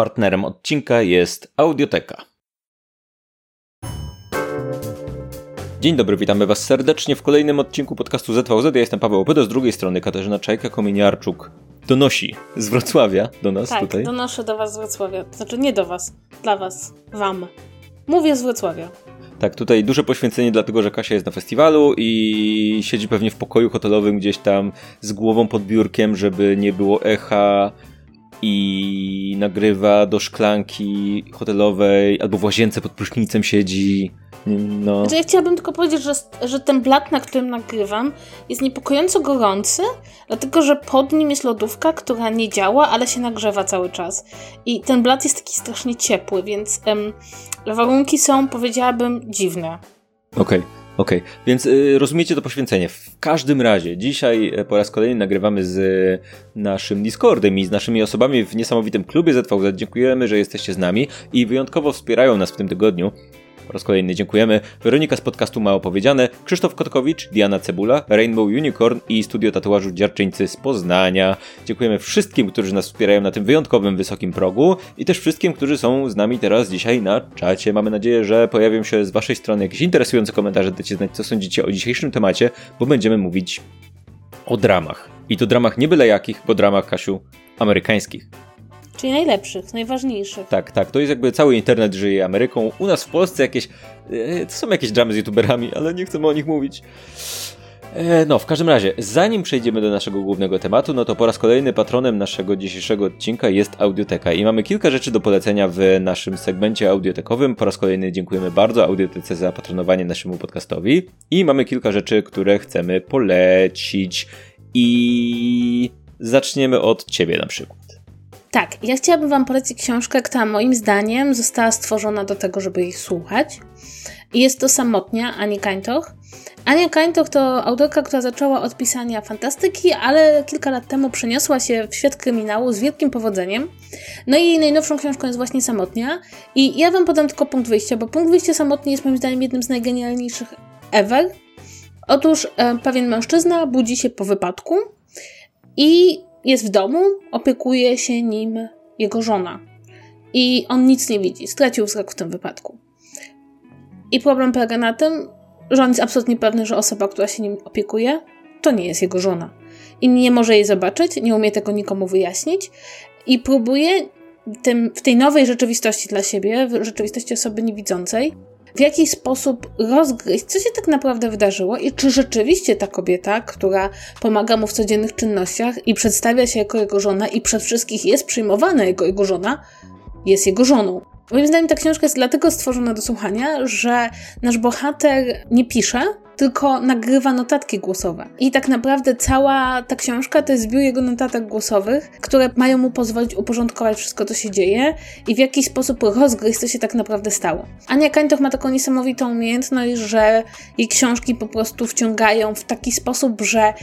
Partnerem odcinka jest Audioteka. Dzień dobry, witamy Was serdecznie w kolejnym odcinku podcastu ZVZ. Ja jestem Paweł Opydo, z drugiej strony Katarzyna Czajka-Kominiarczuk donosi z Wrocławia do nas tak, tutaj. donoszę do Was z Wrocławia. Znaczy nie do Was, dla Was, Wam. Mówię z Wrocławia. Tak, tutaj duże poświęcenie, dlatego że Kasia jest na festiwalu i siedzi pewnie w pokoju hotelowym gdzieś tam z głową pod biurkiem, żeby nie było echa i nagrywa do szklanki hotelowej albo w łazience pod prysznicem siedzi. No. Znaczy, ja chciałabym tylko powiedzieć, że, że ten blat, na którym nagrywam, jest niepokojąco gorący, dlatego że pod nim jest lodówka, która nie działa, ale się nagrzewa cały czas. I ten blat jest taki strasznie ciepły, więc em, warunki są, powiedziałabym, dziwne. Okej. Okay. Okej, okay. więc y, rozumiecie to poświęcenie. W każdym razie, dzisiaj e, po raz kolejny nagrywamy z naszym Discordem i z naszymi osobami w niesamowitym klubie ZVZ. Dziękujemy, że jesteście z nami i wyjątkowo wspierają nas w tym tygodniu. Po raz kolejny dziękujemy. Weronika z podcastu Mało Powiedziane, Krzysztof Kotkowicz, Diana Cebula, Rainbow Unicorn i Studio Tatuażu Dziarczyńcy z Poznania. Dziękujemy wszystkim, którzy nas wspierają na tym wyjątkowym wysokim progu i też wszystkim, którzy są z nami teraz dzisiaj na czacie. Mamy nadzieję, że pojawią się z waszej strony jakieś interesujące komentarze, dajcie znać, co sądzicie o dzisiejszym temacie, bo będziemy mówić o dramach. I to dramach nie byle jakich, bo dramach, Kasiu, amerykańskich. Czyli najlepszych, najważniejszych. Tak, tak. To jest jakby cały internet żyje Ameryką. U nas w Polsce jakieś. E, to są jakieś dramy z youtuberami, ale nie chcemy o nich mówić. E, no, w każdym razie, zanim przejdziemy do naszego głównego tematu, no to po raz kolejny patronem naszego dzisiejszego odcinka jest Audioteka i mamy kilka rzeczy do polecenia w naszym segmencie audiotekowym. Po raz kolejny dziękujemy bardzo Audiotece za patronowanie naszemu podcastowi i mamy kilka rzeczy, które chcemy polecić i zaczniemy od ciebie na przykład. Tak, ja chciałabym Wam polecić książkę, która moim zdaniem została stworzona do tego, żeby jej słuchać. I jest to Samotnia Ani Kańtoch. Ania Kańtoch to autorka, która zaczęła od pisania fantastyki, ale kilka lat temu przeniosła się w świat kryminału z wielkim powodzeniem. No i jej najnowszą książką jest właśnie Samotnia. I ja Wam podam tylko punkt wyjścia, bo punkt wyjścia Samotni jest moim zdaniem jednym z najgenialniejszych ever. Otóż e, pewien mężczyzna budzi się po wypadku i jest w domu, opiekuje się nim jego żona. I on nic nie widzi, stracił wzrok w tym wypadku. I problem polega na tym, że on jest absolutnie pewny, że osoba, która się nim opiekuje, to nie jest jego żona. I nie może jej zobaczyć, nie umie tego nikomu wyjaśnić i próbuje tym, w tej nowej rzeczywistości dla siebie, w rzeczywistości osoby niewidzącej, w jaki sposób rozgryźć, co się tak naprawdę wydarzyło i czy rzeczywiście ta kobieta, która pomaga mu w codziennych czynnościach i przedstawia się jako jego żona i przez wszystkich jest przyjmowana jako jego żona, jest jego żoną. Moim zdaniem ta książka jest dlatego stworzona do słuchania, że nasz bohater nie pisze, tylko nagrywa notatki głosowe. I tak naprawdę cała ta książka to jest zbiór jego notatek głosowych, które mają mu pozwolić uporządkować wszystko, co się dzieje i w jakiś sposób rozgryźć, co się tak naprawdę stało. Ania Kańtoch ma taką niesamowitą umiejętność, że jej książki po prostu wciągają w taki sposób, że e,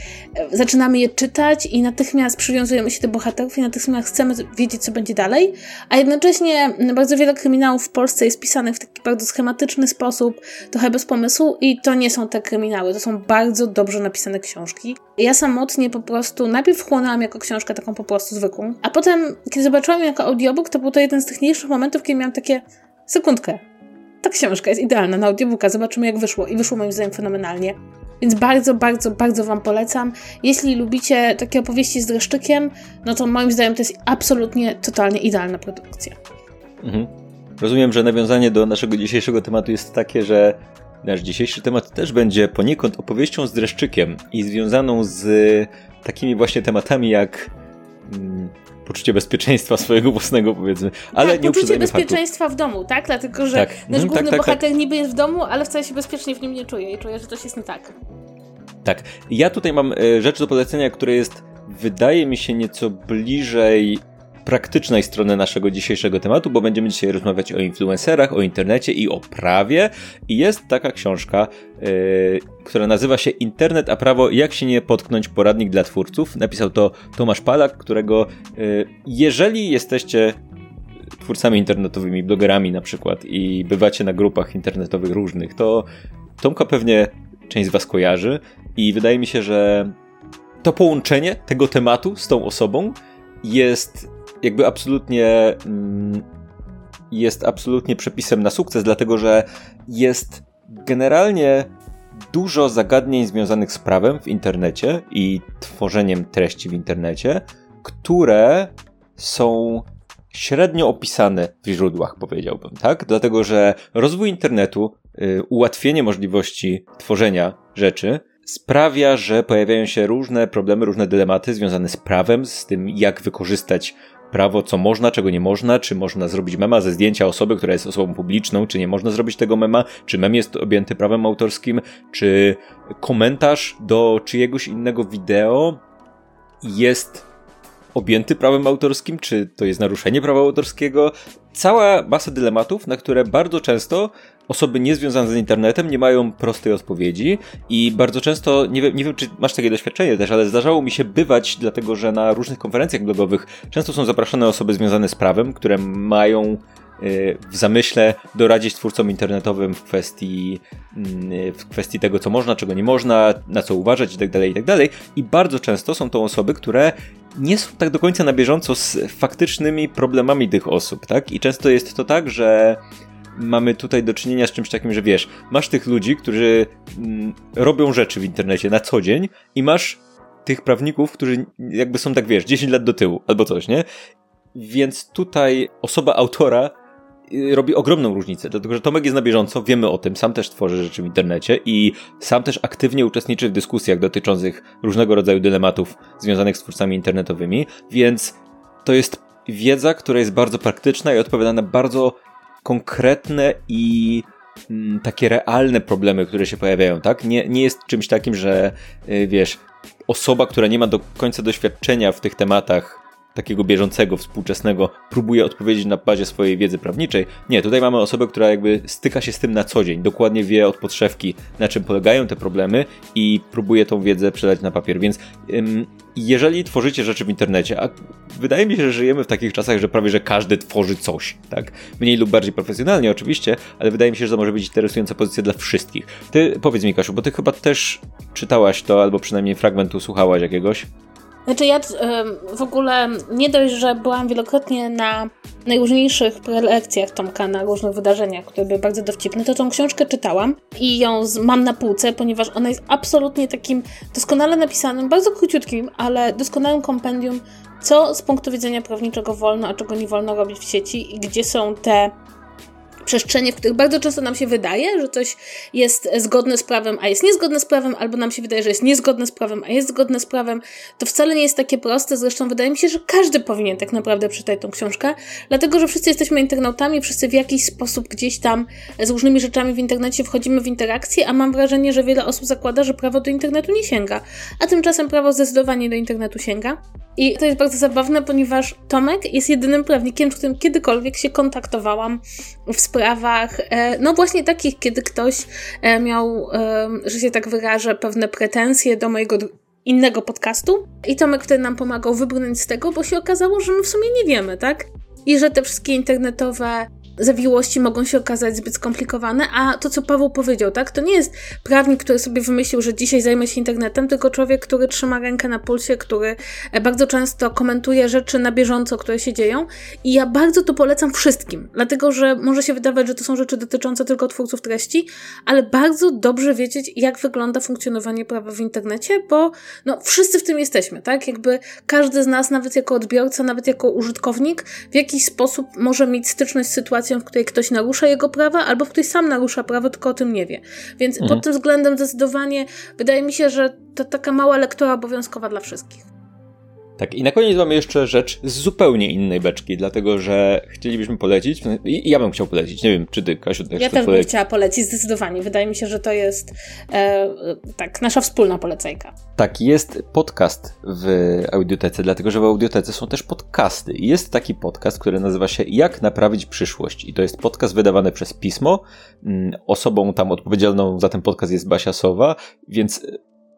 zaczynamy je czytać i natychmiast przywiązujemy się do bohaterów i natychmiast chcemy wiedzieć, co będzie dalej, a jednocześnie bardzo wiele kryminałów w Polsce jest pisanych w taki bardzo schematyczny sposób, trochę bez pomysłu i to nie są te kryminały. To są bardzo dobrze napisane książki. Ja samotnie po prostu najpierw wchłonęłam jako książkę taką po prostu zwykłą, a potem, kiedy zobaczyłam ją jako audiobook, to był to jeden z tych mniejszych momentów, kiedy miałam takie sekundkę. Ta książka jest idealna na audiobooka, zobaczymy jak wyszło. I wyszło moim zdaniem fenomenalnie. Więc bardzo, bardzo, bardzo Wam polecam. Jeśli lubicie takie opowieści z dreszczykiem, no to moim zdaniem to jest absolutnie, totalnie idealna produkcja. Mhm. Rozumiem, że nawiązanie do naszego dzisiejszego tematu jest takie, że Nasz dzisiejszy temat też będzie poniekąd opowieścią z dreszczykiem i związaną z takimi właśnie tematami jak mm, poczucie bezpieczeństwa swojego własnego, powiedzmy. Ale tak, nie poczucie bezpieczeństwa w domu, tak? Dlatego, że tak. nasz mm, główny tak, tak, bohater niby jest w domu, ale wcale się bezpiecznie w nim nie czuje i czuje, że coś jest nie tak. Tak. Ja tutaj mam e, rzecz do polecenia, która jest, wydaje mi się, nieco bliżej praktycznej strony naszego dzisiejszego tematu, bo będziemy dzisiaj rozmawiać o influencerach, o internecie i o prawie. I jest taka książka, yy, która nazywa się Internet a prawo, jak się nie potknąć, poradnik dla twórców. Napisał to Tomasz Palak, którego yy, jeżeli jesteście twórcami internetowymi, blogerami na przykład i bywacie na grupach internetowych różnych, to Tomka pewnie część z was kojarzy i wydaje mi się, że to połączenie tego tematu z tą osobą jest jakby absolutnie mm, jest absolutnie przepisem na sukces, dlatego że jest generalnie dużo zagadnień związanych z prawem w internecie i tworzeniem treści w internecie, które są średnio opisane w źródłach, powiedziałbym, tak? Dlatego, że rozwój internetu, yy, ułatwienie możliwości tworzenia rzeczy sprawia, że pojawiają się różne problemy, różne dylematy związane z prawem, z tym, jak wykorzystać prawo, co można, czego nie można, czy można zrobić mema ze zdjęcia osoby, która jest osobą publiczną, czy nie można zrobić tego mema, czy mem jest objęty prawem autorskim, czy komentarz do czyjegoś innego wideo jest objęty prawem autorskim, czy to jest naruszenie prawa autorskiego. Cała masa dylematów, na które bardzo często osoby niezwiązane z internetem nie mają prostej odpowiedzi i bardzo często, nie wiem, nie wiem czy masz takie doświadczenie też, ale zdarzało mi się bywać, dlatego że na różnych konferencjach blogowych często są zapraszane osoby związane z prawem, które mają y, w zamyśle doradzić twórcom internetowym w kwestii, mm, w kwestii tego, co można, czego nie można, na co uważać itd., tak itd. Tak I bardzo często są to osoby, które nie są tak do końca na bieżąco z faktycznymi problemami tych osób, tak? I często jest to tak, że mamy tutaj do czynienia z czymś takim, że wiesz, masz tych ludzi, którzy mm, robią rzeczy w internecie na co dzień i masz tych prawników, którzy jakby są tak, wiesz, 10 lat do tyłu albo coś, nie? Więc tutaj osoba autora y, robi ogromną różnicę, dlatego że Tomek jest na bieżąco, wiemy o tym, sam też tworzy rzeczy w internecie i sam też aktywnie uczestniczy w dyskusjach dotyczących różnego rodzaju dylematów związanych z twórcami internetowymi, więc to jest wiedza, która jest bardzo praktyczna i odpowiada na bardzo konkretne i mm, takie realne problemy, które się pojawiają, tak? Nie, nie jest czymś takim, że y, wiesz, osoba, która nie ma do końca doświadczenia w tych tematach, takiego bieżącego, współczesnego, próbuje odpowiedzieć na bazie swojej wiedzy prawniczej. Nie, tutaj mamy osobę, która jakby styka się z tym na co dzień, dokładnie wie od podszewki, na czym polegają te problemy i próbuje tą wiedzę przedać na papier, więc ym, jeżeli tworzycie rzeczy w internecie, a wydaje mi się, że żyjemy w takich czasach, że prawie że każdy tworzy coś, tak? Mniej lub bardziej profesjonalnie oczywiście, ale wydaje mi się, że to może być interesująca pozycja dla wszystkich. Ty powiedz mi, Kasiu, bo ty chyba też czytałaś to, albo przynajmniej fragmentu słuchałaś jakiegoś. Znaczy ja w ogóle nie dość, że byłam wielokrotnie na najróżniejszych prelekcjach Tomka, na różnych wydarzeniach, które były bardzo dowcipne, to tą książkę czytałam i ją mam na półce, ponieważ ona jest absolutnie takim doskonale napisanym, bardzo króciutkim, ale doskonałym kompendium, co z punktu widzenia prawniczego wolno, a czego nie wolno robić w sieci i gdzie są te przestrzenie, w których bardzo często nam się wydaje, że coś jest zgodne z prawem, a jest niezgodne z prawem, albo nam się wydaje, że jest niezgodne z prawem, a jest zgodne z prawem, to wcale nie jest takie proste. Zresztą wydaje mi się, że każdy powinien tak naprawdę przeczytać tą książkę, dlatego że wszyscy jesteśmy internautami, wszyscy w jakiś sposób gdzieś tam z różnymi rzeczami w internecie wchodzimy w interakcję, a mam wrażenie, że wiele osób zakłada, że prawo do internetu nie sięga, a tymczasem prawo zdecydowanie do internetu sięga. I to jest bardzo zabawne, ponieważ Tomek jest jedynym prawnikiem, z którym kiedykolwiek się kontaktowałam w sprawach, e, no właśnie takich, kiedy ktoś e, miał, e, że się tak wyrażę, pewne pretensje do mojego innego podcastu. I Tomek wtedy nam pomagał wybrnąć z tego, bo się okazało, że my w sumie nie wiemy, tak? I że te wszystkie internetowe zawiłości mogą się okazać zbyt skomplikowane, a to, co Paweł powiedział, tak, to nie jest prawnik, który sobie wymyślił, że dzisiaj zajmę się internetem, tylko człowiek, który trzyma rękę na pulsie, który e, bardzo często komentuje rzeczy na bieżąco, które się dzieją. I ja bardzo to polecam wszystkim, dlatego, że może się wydawać, że to są rzeczy dotyczące tylko twórców treści, ale bardzo dobrze wiedzieć, jak wygląda funkcjonowanie prawa w internecie, bo no, wszyscy w tym jesteśmy, tak, jakby każdy z nas, nawet jako odbiorca, nawet jako użytkownik, w jakiś sposób może mieć styczność z sytuacją, sytuacją, w której ktoś narusza jego prawa, albo w której sam narusza prawo, tylko o tym nie wie. Więc mhm. pod tym względem zdecydowanie wydaje mi się, że to taka mała lektura obowiązkowa dla wszystkich. Tak, i na koniec mamy jeszcze rzecz z zupełnie innej beczki, dlatego że chcielibyśmy polecić, i ja bym chciał polecić, nie wiem, czy ty, Kasiu, też Ja też bym chciała polecić, zdecydowanie. Wydaje mi się, że to jest e, tak, nasza wspólna polecajka. Tak, jest podcast w audiotece, dlatego że w audiotece są też podcasty. I jest taki podcast, który nazywa się Jak naprawić przyszłość. I to jest podcast wydawany przez Pismo. Mm, osobą tam odpowiedzialną za ten podcast jest Basia Sowa, więc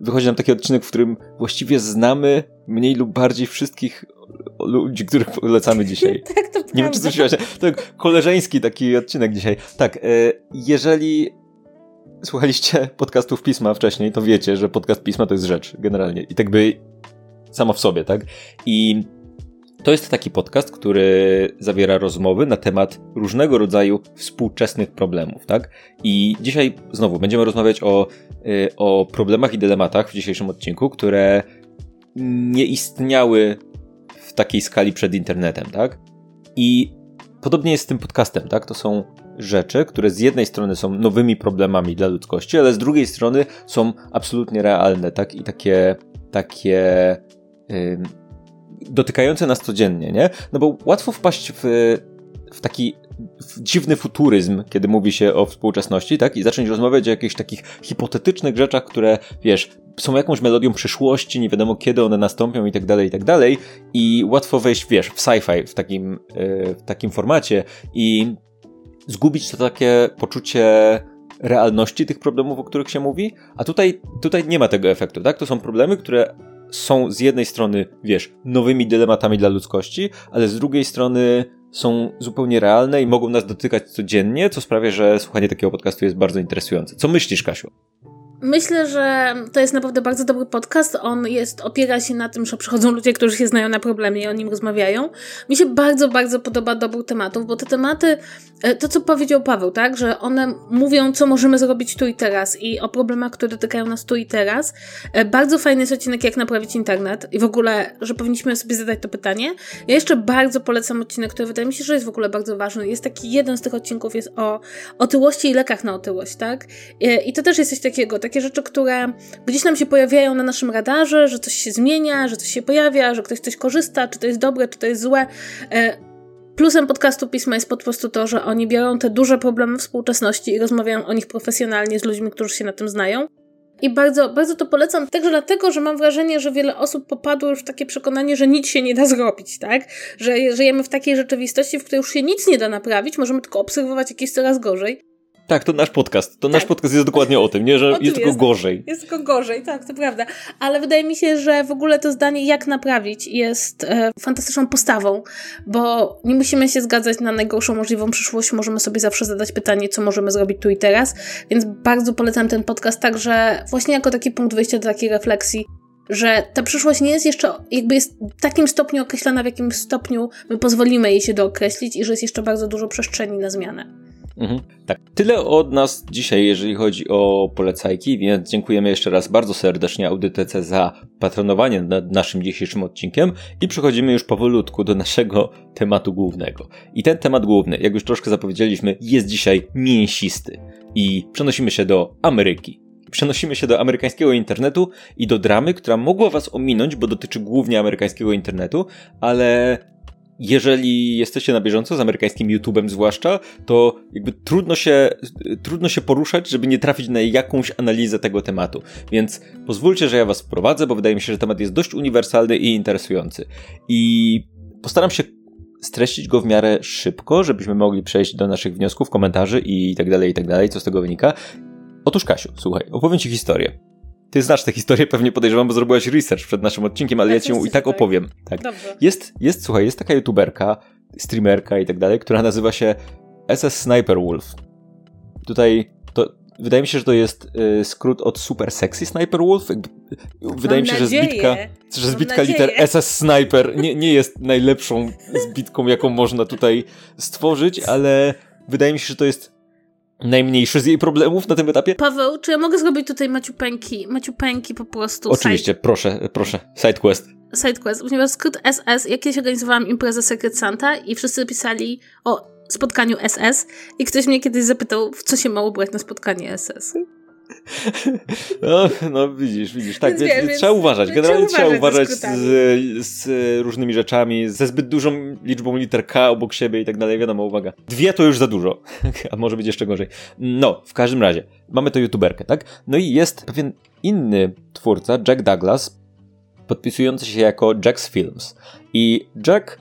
wychodzi nam taki odcinek, w którym właściwie znamy mniej lub bardziej wszystkich ludzi, których polecamy dzisiaj. tak, to Nie wiem, czy coś się To koleżeński taki odcinek dzisiaj. Tak, e, jeżeli słuchaliście podcastów Pisma wcześniej, to wiecie, że podcast Pisma to jest rzecz generalnie. I tak by samo w sobie, tak? I To jest taki podcast, który zawiera rozmowy na temat różnego rodzaju współczesnych problemów, tak? I dzisiaj znowu będziemy rozmawiać o, y, o problemach i dylematach w dzisiejszym odcinku, które nie istniały w takiej skali przed internetem, tak? I podobnie jest z tym podcastem, tak? To są rzeczy, które z jednej strony są nowymi problemami dla ludzkości, ale z drugiej strony są absolutnie realne, tak? I takie, takie yy, dotykające nas codziennie, nie? No bo łatwo wpaść w, w taki dziwny futuryzm, kiedy mówi się o współczesności, tak? I zacząć rozmawiać o jakichś takich hipotetycznych rzeczach, które, wiesz, są jakąś melodią przyszłości, nie wiadomo kiedy one nastąpią i tak dalej, i tak dalej. I łatwo wejść, wiesz, w sci-fi w takim, yy, w takim formacie i zgubić to takie poczucie realności tych problemów, o których się mówi, a tutaj, tutaj nie ma tego efektu, tak? To są problemy, które są z jednej strony, wiesz, nowymi dylematami dla ludzkości, ale z drugiej strony są zupełnie realne i mogą nas dotykać codziennie, co sprawia, że słuchanie takiego podcastu jest bardzo interesujące. Co myślisz, Kasiu? Myślę, że to jest naprawdę bardzo dobry podcast. On jest, opiera się na tym, że przychodzą ludzie, którzy się znają na problemie i o nim rozmawiają. Mi się bardzo, bardzo podoba dobór tematów, bo te tematy, e, to co powiedział Paweł, tak, że one mówią, co możemy zrobić tu i teraz i o problemach, które dotykają nas tu i teraz. E, bardzo fajny jest odcinek, jak naprawić internet i w ogóle, że powinniśmy sobie zadać to pytanie. Ja jeszcze bardzo polecam odcinek, który wydaje mi się, że jest w ogóle bardzo ważny. Jest taki, jeden z tych odcinków jest o otyłości i lekach na otyłość, tak? E, I to też jest coś takiego, tak takie rzeczy, które gdzieś nam się pojawiają na naszym radarze, że coś się zmienia, że coś się pojawia, że ktoś coś korzysta, czy to jest dobre, czy to jest złe. E, plusem podcastu Pisma jest po prostu to, że oni biorą te duże problemy współczesności i rozmawiają o nich profesjonalnie z ludźmi, którzy się na tym znają. I bardzo, bardzo to polecam, także dlatego, że mam wrażenie, że wiele osób popadło już w takie przekonanie, że nic się nie da zrobić, tak? Że żyjemy w takiej rzeczywistości, w której już się nic nie da naprawić, możemy tylko obserwować, jak jest coraz gorzej. Tak, to nasz podcast. To tak. nasz podcast jest dokładnie o tym, nie? Że jest tylko jest, gorzej. Jest tylko gorzej, tak, to prawda. Ale wydaje mi się, że w ogóle to zdanie, jak naprawić, jest e, fantastyczną postawą, bo nie musimy się zgadzać na najgorszą możliwą przyszłość. Możemy sobie zawsze zadać pytanie, co możemy zrobić tu i teraz. Więc bardzo polecam ten podcast także właśnie jako taki punkt wyjścia do takiej refleksji że ta przyszłość nie jest jeszcze, jakby jest w takim stopniu określona, w jakim stopniu my pozwolimy jej się dookreślić i że jest jeszcze bardzo dużo przestrzeni na zmianę. Mhm. Tak, tyle od nas dzisiaj, jeżeli chodzi o polecajki, więc dziękujemy jeszcze raz bardzo serdecznie Audytece za patronowanie nad naszym dzisiejszym odcinkiem i przechodzimy już powolutku do naszego tematu głównego. I ten temat główny, jak już troszkę zapowiedzieliśmy, jest dzisiaj mięsisty i przenosimy się do Ameryki. Przenosimy się do amerykańskiego internetu i do dramy, która mogła was ominąć, bo dotyczy głównie amerykańskiego internetu, ale jeżeli jesteście na bieżąco z amerykańskim YouTube'em zwłaszcza, to jakby trudno się, trudno się poruszać, żeby nie trafić na jakąś analizę tego tematu. Więc pozwólcie, że ja was wprowadzę, bo wydaje mi się, że temat jest dość uniwersalny i interesujący. I postaram się streścić go w miarę szybko, żebyśmy mogli przejść do naszych wniosków, komentarzy i tak dalej, i tak dalej, co z tego wynika. Otóż Kasiu, słuchaj, opowiem ci historię. Ty znasz tę historię, pewnie podejrzewam, bo zrobiłaś research przed naszym odcinkiem, ale tak, ja ci ją i tak opowiem. Tak. Dobrze. Jest, jest, słuchaj, jest taka youtuberka, streamerka i tak dalej, która nazywa się SS Sniper Wolf. Tutaj to wydaje mi się, że to jest y, skrót od Super Sexy Sniper Wolf. Wydaje Mam mi się, nadzieję. że zbitka, że zbitka liter SS Sniper nie, nie jest najlepszą zbitką, jaką można tutaj stworzyć, ale wydaje mi się, że to jest najmniejszy z jej problemów na tym etapie. Paweł, czy ja mogę zrobić tutaj maciupeńki, maciupeńki po prostu? Oczywiście, side... proszę, proszę. Sidequest. Sidequest, ponieważ skrót SS, jak kiedyś organizowałam imprezę Secret Santa i wszyscy pisali o spotkaniu SS i ktoś mnie kiedyś zapytał, w co się mało brać na spotkanie SS. No, no widzisz, widzisz, tak, więc, więc, więc trzeba uważać. Generalnie trzeba uważać, trzeba uważać z, z, różnymi rzeczami, ze zbyt dużą liczbą liter K obok siebie i tak dalej, wiadomo, uwaga. Dwie to już za dużo, a może być jeszcze gorzej. No, w każdym razie, mamy to youtuberkę, tak? No i jest pewien inny twórca, Jack Douglas, podpisujący się jako Jack's Films. I Jack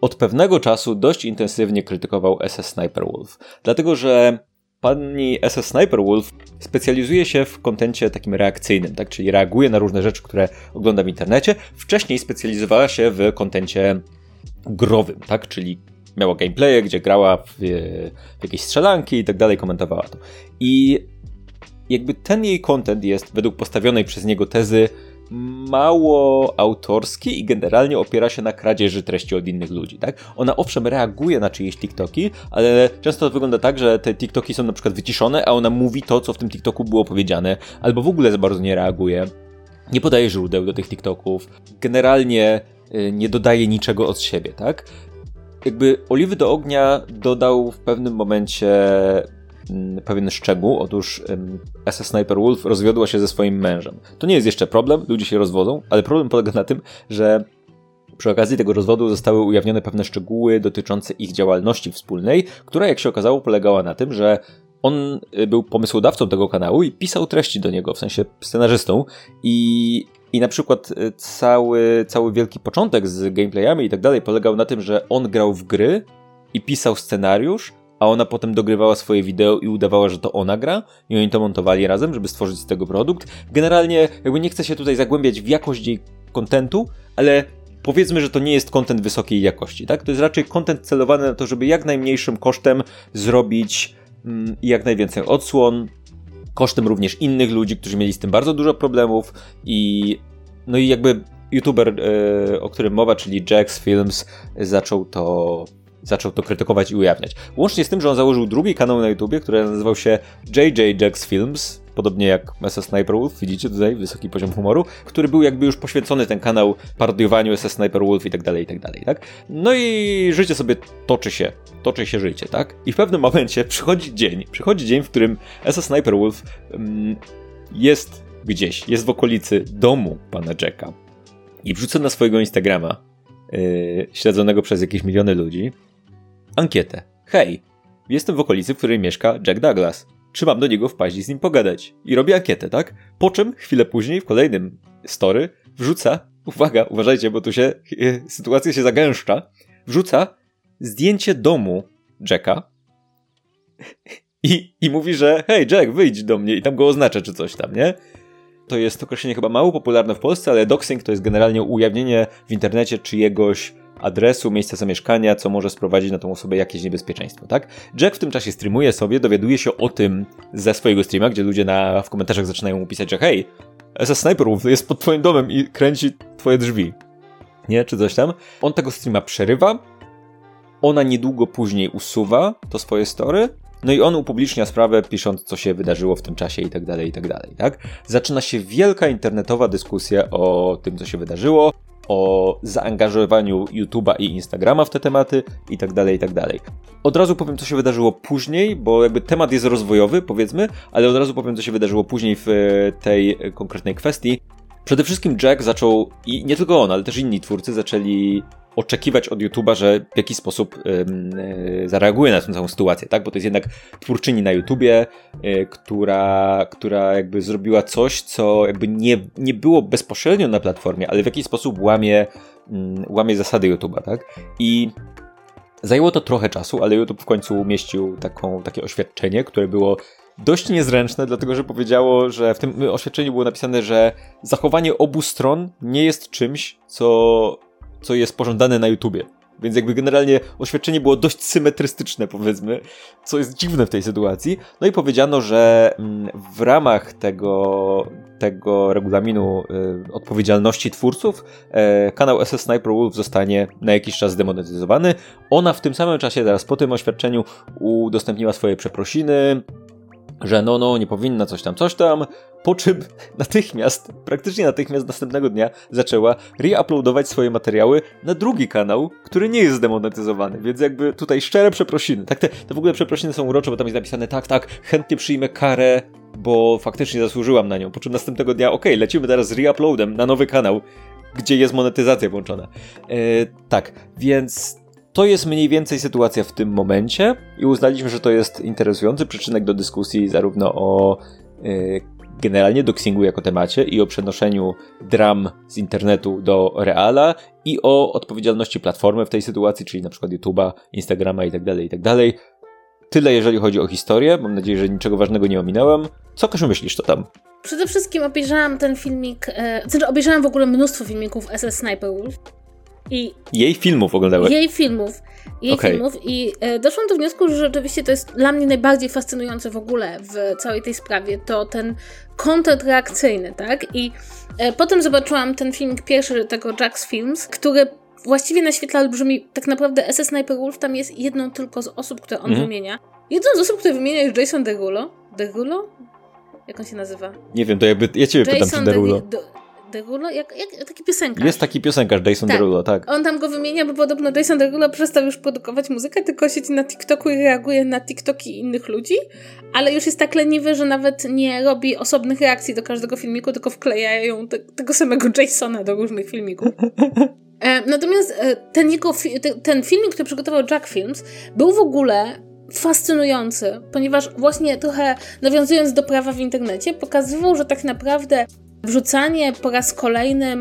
od pewnego czasu dość intensywnie krytykował SS Sniper Wolf, dlatego że Pani SS Sniper Wolf specjalizuje się w kontencie takim reakcyjnym, tak? czyli reaguje na różne rzeczy, które ogląda w internecie. Wcześniej specjalizowała się w kontencie growym, tak? czyli miała gameplaye, gdzie grała w, w jakieś strzelanki i tak dalej, komentowała to. I jakby ten jej content jest według postawionej przez niego tezy mało autorski i generalnie opiera się na kradzieży treści od innych ludzi, tak? Ona owszem reaguje na czyjeś TikToki, ale często to wygląda tak, że te TikToki są na przykład wyciszone, a ona mówi to, co w tym TikToku było powiedziane, albo w ogóle za bardzo nie reaguje. Nie podaje źródeł do tych TikToków. Generalnie y, nie dodaje niczego od siebie, tak? Jakby oliwy do ognia dodał w pewnym momencie pewien szczegół. Otóż SS Sniper Wolf rozwiodła się ze swoim mężem. To nie jest jeszcze problem, ludzie się rozwodzą, ale problem polega na tym, że przy okazji tego rozwodu zostały ujawnione pewne szczegóły dotyczące ich działalności wspólnej, która jak się okazało polegała na tym, że on y, był pomysłodawcą tego kanału i pisał treści do niego, w sensie scenarzystą i i na przykład y, cały, cały wielki początek z gameplayami i tak dalej polegał na tym, że on grał w gry i pisał scenariusz, a ona potem dogrywała swoje wideo i udawała, że to ona gra i oni to montowali razem, żeby stworzyć z tego produkt. Generalnie jakby nie chcę się tutaj zagłębiać w jakość jej kontentu, ale powiedzmy, że to nie jest kontent wysokiej jakości, tak? To jest raczej kontent celowany na to, żeby jak najmniejszym kosztem zrobić mm, jak najwięcej odsłon, kosztem również innych ludzi, którzy mieli z tym bardzo dużo problemów i no i jakby youtuber, yy, o którym mowa, czyli Jax Films, zaczął to zaczął to krytykować i ujawniać. Łącznie z tym, że on założył drugi kanał na YouTubie, który nazywał się JJ Jax Films, podobnie jak SS Sniper Wolf, widzicie tutaj wysoki poziom humoru, który był jakby już poświęcony ten kanał parodiowaniu SS Sniper Wolf i tak dalej, i tak dalej, tak? No i życie sobie toczy się, toczy się życie, tak? I w pewnym momencie przychodzi dzień, przychodzi dzień, w którym SS Sniper Wolf um, jest gdzieś, jest w okolicy domu pana Jacka i wrzuca na swojego Instagrama, yy, śledzonego przez jakieś miliony ludzi, ankietę. Hej, jestem w okolicy, w której mieszka Jack Douglas. Czy mam do niego wpaść i z nim pogadać? I robię ankietę, tak? Po czym chwilę później w kolejnym story wrzuca, uwaga, uważajcie, bo tu się sytuacja się zagęszcza, wrzuca zdjęcie domu Jacka i, i mówi, że hej Jack, wyjdź do mnie i tam go oznacza czy coś tam, nie? To jest określenie chyba mało popularne w Polsce, ale doxing to jest generalnie ujawnienie w internecie czyjegoś adresu, miejsca zamieszkania, co może sprowadzić na tą osobę jakieś niebezpieczeństwo, tak? Jack w tym czasie streamuje sobie, dowiaduje się o tym ze swojego streama, gdzie ludzie na, w komentarzach zaczynają mu pisać, że hej, SS Sniper jest pod twoim domem i kręci twoje drzwi. Nie? Czy coś tam. On tego streama przerywa, ona niedługo później usuwa to swoje story, no i on upublicznia sprawę, pisząc, co się wydarzyło w tym czasie i tak dalej, i tak dalej, tak? Zaczyna się wielka internetowa dyskusja o tym, co się wydarzyło o zaangażowaniu YouTube'a i Instagrama w te tematy i tak dalej, i tak. Od razu powiem, co się wydarzyło później, bo jakby temat jest rozwojowy, powiedzmy, ale od razu powiem, co się wydarzyło później w e, tej konkretnej kwestii. Przede wszystkim Jack zaczął, i nie tylko on, ale też inni twórcy zaczęli oczekiwać od YouTube'a, że w jakiś sposób yy, zareaguje na tę całą sytuację, tak? Bo to jest jednak twórczyni na YouTubie, yy, która, która jakby zrobiła coś, co jakby nie, nie było bezpośrednio na platformie, ale w jakiś sposób łamie, yy, łamie zasady YouTube'a, tak? I zajęło to trochę czasu, ale YouTube w końcu umieścił taką, takie oświadczenie, które było dość niezręczne, dlatego że powiedziało, że w tym oświadczeniu było napisane, że zachowanie obu stron nie jest czymś, co co jest pożądane na YouTubie. Więc jakby generalnie oświadczenie było dość symetrystyczne, powiedzmy, co jest dziwne w tej sytuacji. No i powiedziano, że mm, w ramach tego, tego regulaminu y, odpowiedzialności twórców y, kanał SS Sniper Wolf zostanie na jakiś czas zdemonetyzowany. Ona w tym samym czasie, zaraz po tym oświadczeniu, udostępniła swoje przeprosiny, że no, no, nie powinna coś tam, coś tam, po czym natychmiast, praktycznie natychmiast następnego dnia zaczęła reuploadować swoje materiały na drugi kanał, który nie jest zdemonetyzowany, więc jakby tutaj szczere przeprosiny. Tak, te, te w ogóle przeprosiny są urocze, bo tam jest napisane tak, tak, chętnie przyjmę karę, bo faktycznie zasłużyłam na nią. Po czym następnego dnia, okej, okay, lecimy teraz z reuploadem na nowy kanał, gdzie jest monetyzacja włączona. E, tak, więc to jest mniej więcej sytuacja w tym momencie i uznaliśmy, że to jest interesujący przyczynek do dyskusji zarówno o y, generalnie doxingu jako temacie i o przenoszeniu dram z internetu do reala i o odpowiedzialności platformy w tej sytuacji, czyli na przykład YouTube'a, Instagrama i tak dalej, i tak. Tyle jeżeli chodzi o historię. Mam nadzieję, że niczego ważnego nie ominąłem. Co Kasiu myślisz, co tam? Przede wszystkim obejrzałam ten filmik, e, znaczy obejrzałam w ogóle mnóstwo filmików SS Sniper Wolf I jej filmów oglądałeś? Jej filmów. Jej okay. filmów i e, doszłam do wniosku, że rzeczywiście to jest dla mnie najbardziej fascynujące w ogóle w całej tej sprawie, to ten content reakcyjny, tak? I e, potem zobaczyłam ten filmik pierwszy tego Jack's Films, który właściwie naświetla olbrzymi, tak naprawdę SS Sniper Wolf tam jest jedną tylko z osób, które on mm. wymienia. Jedną z osób, które wymienia jest Jason Derulo. Derulo? Jak on się nazywa? Nie wiem, to jakby ja ciebie Jason pytam, czy Derulo. De, Derulo? Jak, jak, taki piosenkarz. Jest taki piosenkarz, Jason tak. Derulo, tak. On tam go wymienia, bo podobno Jason Derulo przestał już produkować muzykę, tylko siedzi na TikToku i reaguje na TikToki innych ludzi, ale już jest tak leniwy, że nawet nie robi osobnych reakcji do każdego filmiku, tylko wklejają te, tego samego Jasona do różnych filmików. E, natomiast e, ten, jego, ten filmik, który przygotował Jack Films, był w ogóle fascynujący, ponieważ właśnie trochę nawiązując do prawa w internecie, pokazywał, że tak naprawdę wrzucanie po raz kolejny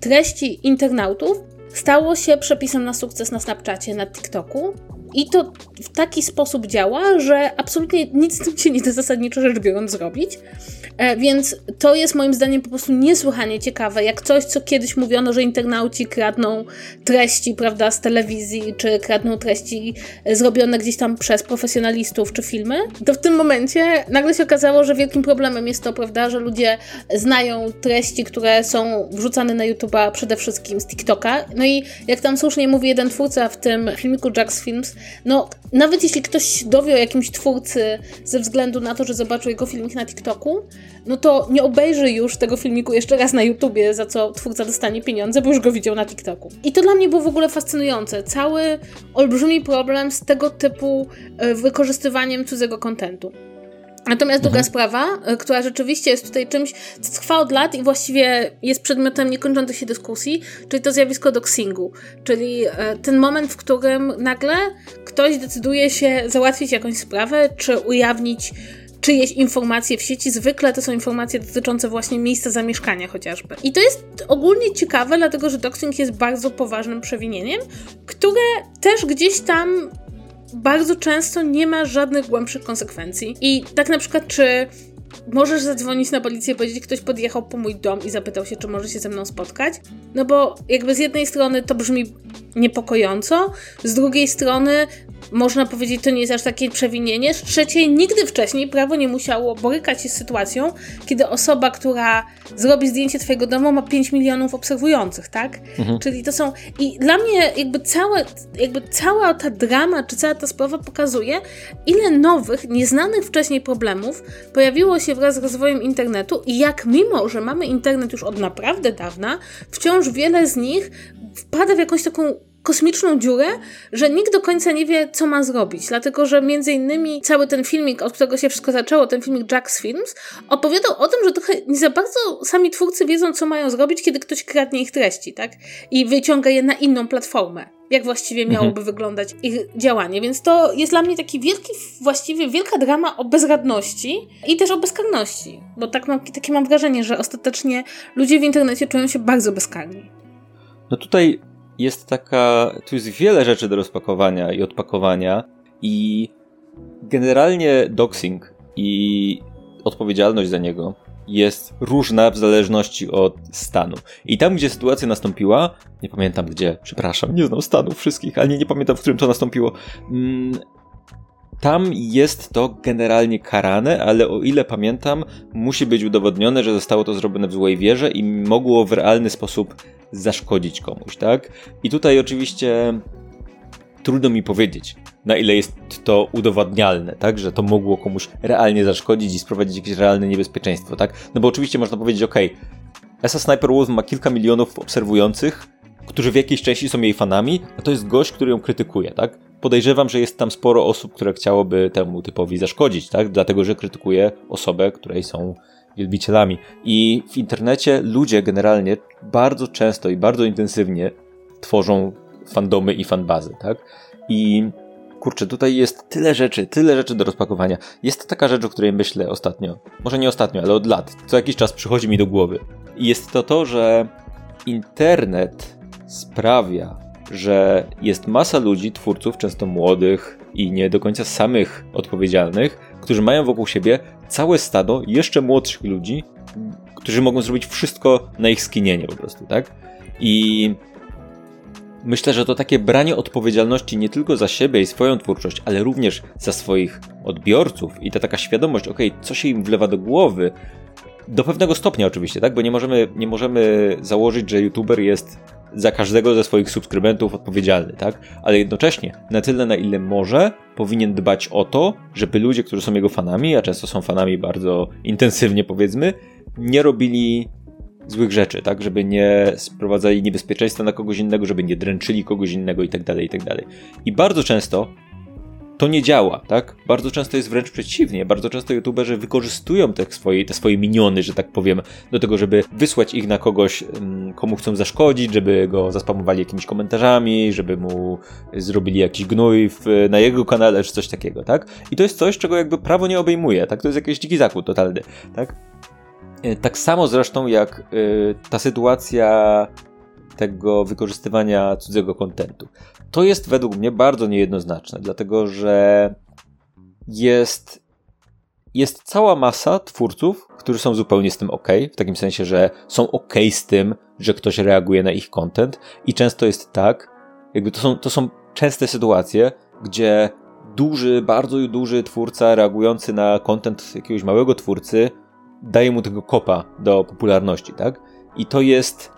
treści internautów stało się przepisem na sukces na Snapchacie, na TikToku. I to w taki sposób działa, że absolutnie nic z tym się nie da zasadniczo rzecz biorąc zrobić. E, więc to jest moim zdaniem po prostu niesłychanie ciekawe, jak coś, co kiedyś mówiono, że internauci kradną treści, prawda, z telewizji, czy kradną treści zrobione gdzieś tam przez profesjonalistów, czy filmy, to w tym momencie nagle się okazało, że wielkim problemem jest to, prawda, że ludzie znają treści, które są wrzucane na YouTube'a przede wszystkim z TikToka. No i jak tam słusznie mówi jeden twórca w tym filmiku Jack's Films, no nawet jeśli ktoś dowie o jakimś twórcy ze względu na to, że zobaczył jego filmik na TikToku, no to nie obejrzy już tego filmiku jeszcze raz na YouTubie, za co twórca dostanie pieniądze, bo już go widział na TikToku. I to dla mnie było w ogóle fascynujące. Cały olbrzymi problem z tego typu e, wykorzystywaniem cudzego kontentu. Natomiast druga mhm. sprawa, e, która rzeczywiście jest tutaj czymś, co trwa od lat i właściwie jest przedmiotem niekończących się dyskusji, czyli to zjawisko doxingu. Czyli e, ten moment, w którym nagle ktoś decyduje się załatwić jakąś sprawę, czy ujawnić czyjeś informacje w sieci. Zwykle to są informacje dotyczące właśnie miejsca zamieszkania chociażby. I to jest ogólnie ciekawe, dlatego że doxing jest bardzo poważnym przewinieniem, które też gdzieś tam bardzo często nie ma żadnych głębszych konsekwencji. I tak na przykład, czy możesz zadzwonić na policję, powiedzieć, ktoś podjechał po mój dom i zapytał się, czy może się ze mną spotkać. No bo jakby z jednej strony to brzmi niepokojąco, z drugiej strony można powiedzieć, to nie jest aż takie przewinienie. Z trzeciej, nigdy wcześniej prawo nie musiało borykać się z sytuacją, kiedy osoba, która zrobi zdjęcie twojego domu, ma 5 milionów obserwujących, tak? Mhm. Czyli to są. I dla mnie jakby, całe, jakby cała ta drama, czy cała ta sprawa pokazuje, ile nowych, nieznanych wcześniej problemów pojawiło się wraz z rozwojem internetu i jak mimo, że mamy internet już od naprawdę dawna, wciąż wiele z nich wpada w jakąś taką kosmiczną dziurę, że nikt do końca nie wie, co ma zrobić. Dlatego, że między innymi cały ten filmik, od którego się wszystko zaczęło, ten filmik Jack's Films, opowiadał o tym, że trochę nie za bardzo sami twórcy wiedzą, co mają zrobić, kiedy ktoś kradnie ich treści, tak? I wyciąga je na inną platformę. Jak właściwie miałoby mhm. wyglądać ich działanie. Więc to jest dla mnie taki wielki, właściwie wielka drama o bezradności i też o bezkarności. Bo tak mam, takie mam wrażenie, że ostatecznie ludzie w internecie czują się bardzo bezkarni. No tutaj jest taka, tu jest wiele rzeczy do rozpakowania i odpakowania i generalnie doxing i odpowiedzialność za niego jest różna w zależności od stanu. I tam, gdzie sytuacja nastąpiła, nie pamiętam gdzie, przepraszam, nie znam stanów wszystkich, ale nie, nie pamiętam, w którym to nastąpiło. Tam jest to generalnie karane, ale o ile pamiętam, musi być udowodnione, że zostało to zrobione w złej wierze i mogło w realny sposób zaszkodzić komuś, tak? I tutaj oczywiście trudno mi powiedzieć, na ile jest to udowadnialne, tak? Że to mogło komuś realnie zaszkodzić i sprowadzić jakieś realne niebezpieczeństwo, tak? No bo oczywiście można powiedzieć, ok, Esa Sniper Wolf ma kilka milionów obserwujących, którzy w jakiejś części są jej fanami, a to jest gość, który ją krytykuje, tak? Podejrzewam, że jest tam sporo osób, które chciałoby temu typowi zaszkodzić, tak? Dlatego, że krytykuje osobę, której są wielbicielami. I w internecie ludzie generalnie bardzo często i bardzo intensywnie tworzą fandomy i fanbazy, tak? I kurczę, tutaj jest tyle rzeczy, tyle rzeczy do rozpakowania. Jest taka rzecz, o której myślę ostatnio. Może nie ostatnio, ale od lat. Co jakiś czas przychodzi mi do głowy. I jest to to, że internet sprawia, że jest masa ludzi, twórców, często młodych i nie do końca samych odpowiedzialnych, którzy mają wokół siebie całe stado jeszcze młodszych ludzi, którzy mogą zrobić wszystko na ich skinienie po prostu, tak? I myślę, że to takie branie odpowiedzialności nie tylko za siebie i swoją twórczość, ale również za swoich odbiorców i ta taka świadomość, okay, co się im wlewa do głowy, do pewnego stopnia oczywiście, tak? Bo nie możemy, nie możemy założyć, że youtuber jest za każdego ze swoich subskrybentów odpowiedzialny, tak? Ale jednocześnie, na tyle na ile może, powinien dbać o to, żeby ludzie, którzy są jego fanami, a często są fanami bardzo intensywnie powiedzmy, nie robili złych rzeczy, tak? Żeby nie sprowadzali niebezpieczeństwa na kogoś innego, żeby nie dręczyli kogoś innego i tak dalej, i tak dalej. I bardzo często to nie działa, tak? Bardzo często jest wręcz przeciwnie. Bardzo często youtuberzy wykorzystują te swoje, te swoje miniony, że tak powiem, do tego, żeby wysłać ich na kogoś, mm, komu chcą zaszkodzić, żeby go zaspamowali jakimiś komentarzami, żeby mu zrobili jakiś gnój w, na jego kanale, czy coś takiego, tak? I to jest coś, czego jakby prawo nie obejmuje, tak? To jest jakiś dziki zakłód totalny, tak? E, tak samo zresztą jak y, ta sytuacja tego wykorzystywania cudzego kontentu. To jest według mnie bardzo niejednoznaczne, dlatego że jest, jest cała masa twórców, którzy są zupełnie z tym ok, w takim sensie, że są ok z tym, że ktoś reaguje na ich content i często jest tak, jakby to są, to są częste sytuacje, gdzie duży, bardzo duży twórca reagujący na content jakiegoś małego twórcy daje mu tego kopa do popularności, tak? I to jest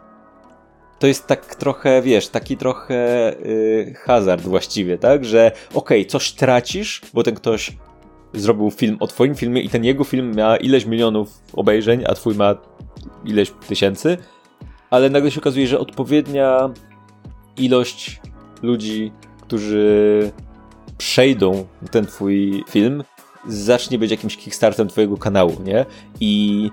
to jest tak trochę, wiesz, taki trochę yy, hazard właściwie, tak? Że okej, okay, coś tracisz, bo ten ktoś zrobił film o twoim filmie i ten jego film ma ileś milionów obejrzeń, a twój ma ileś tysięcy, ale nagle się okazuje, że odpowiednia ilość ludzi, którzy przejdą ten twój film, zacznie być jakimś kickstartem twojego kanału, nie? I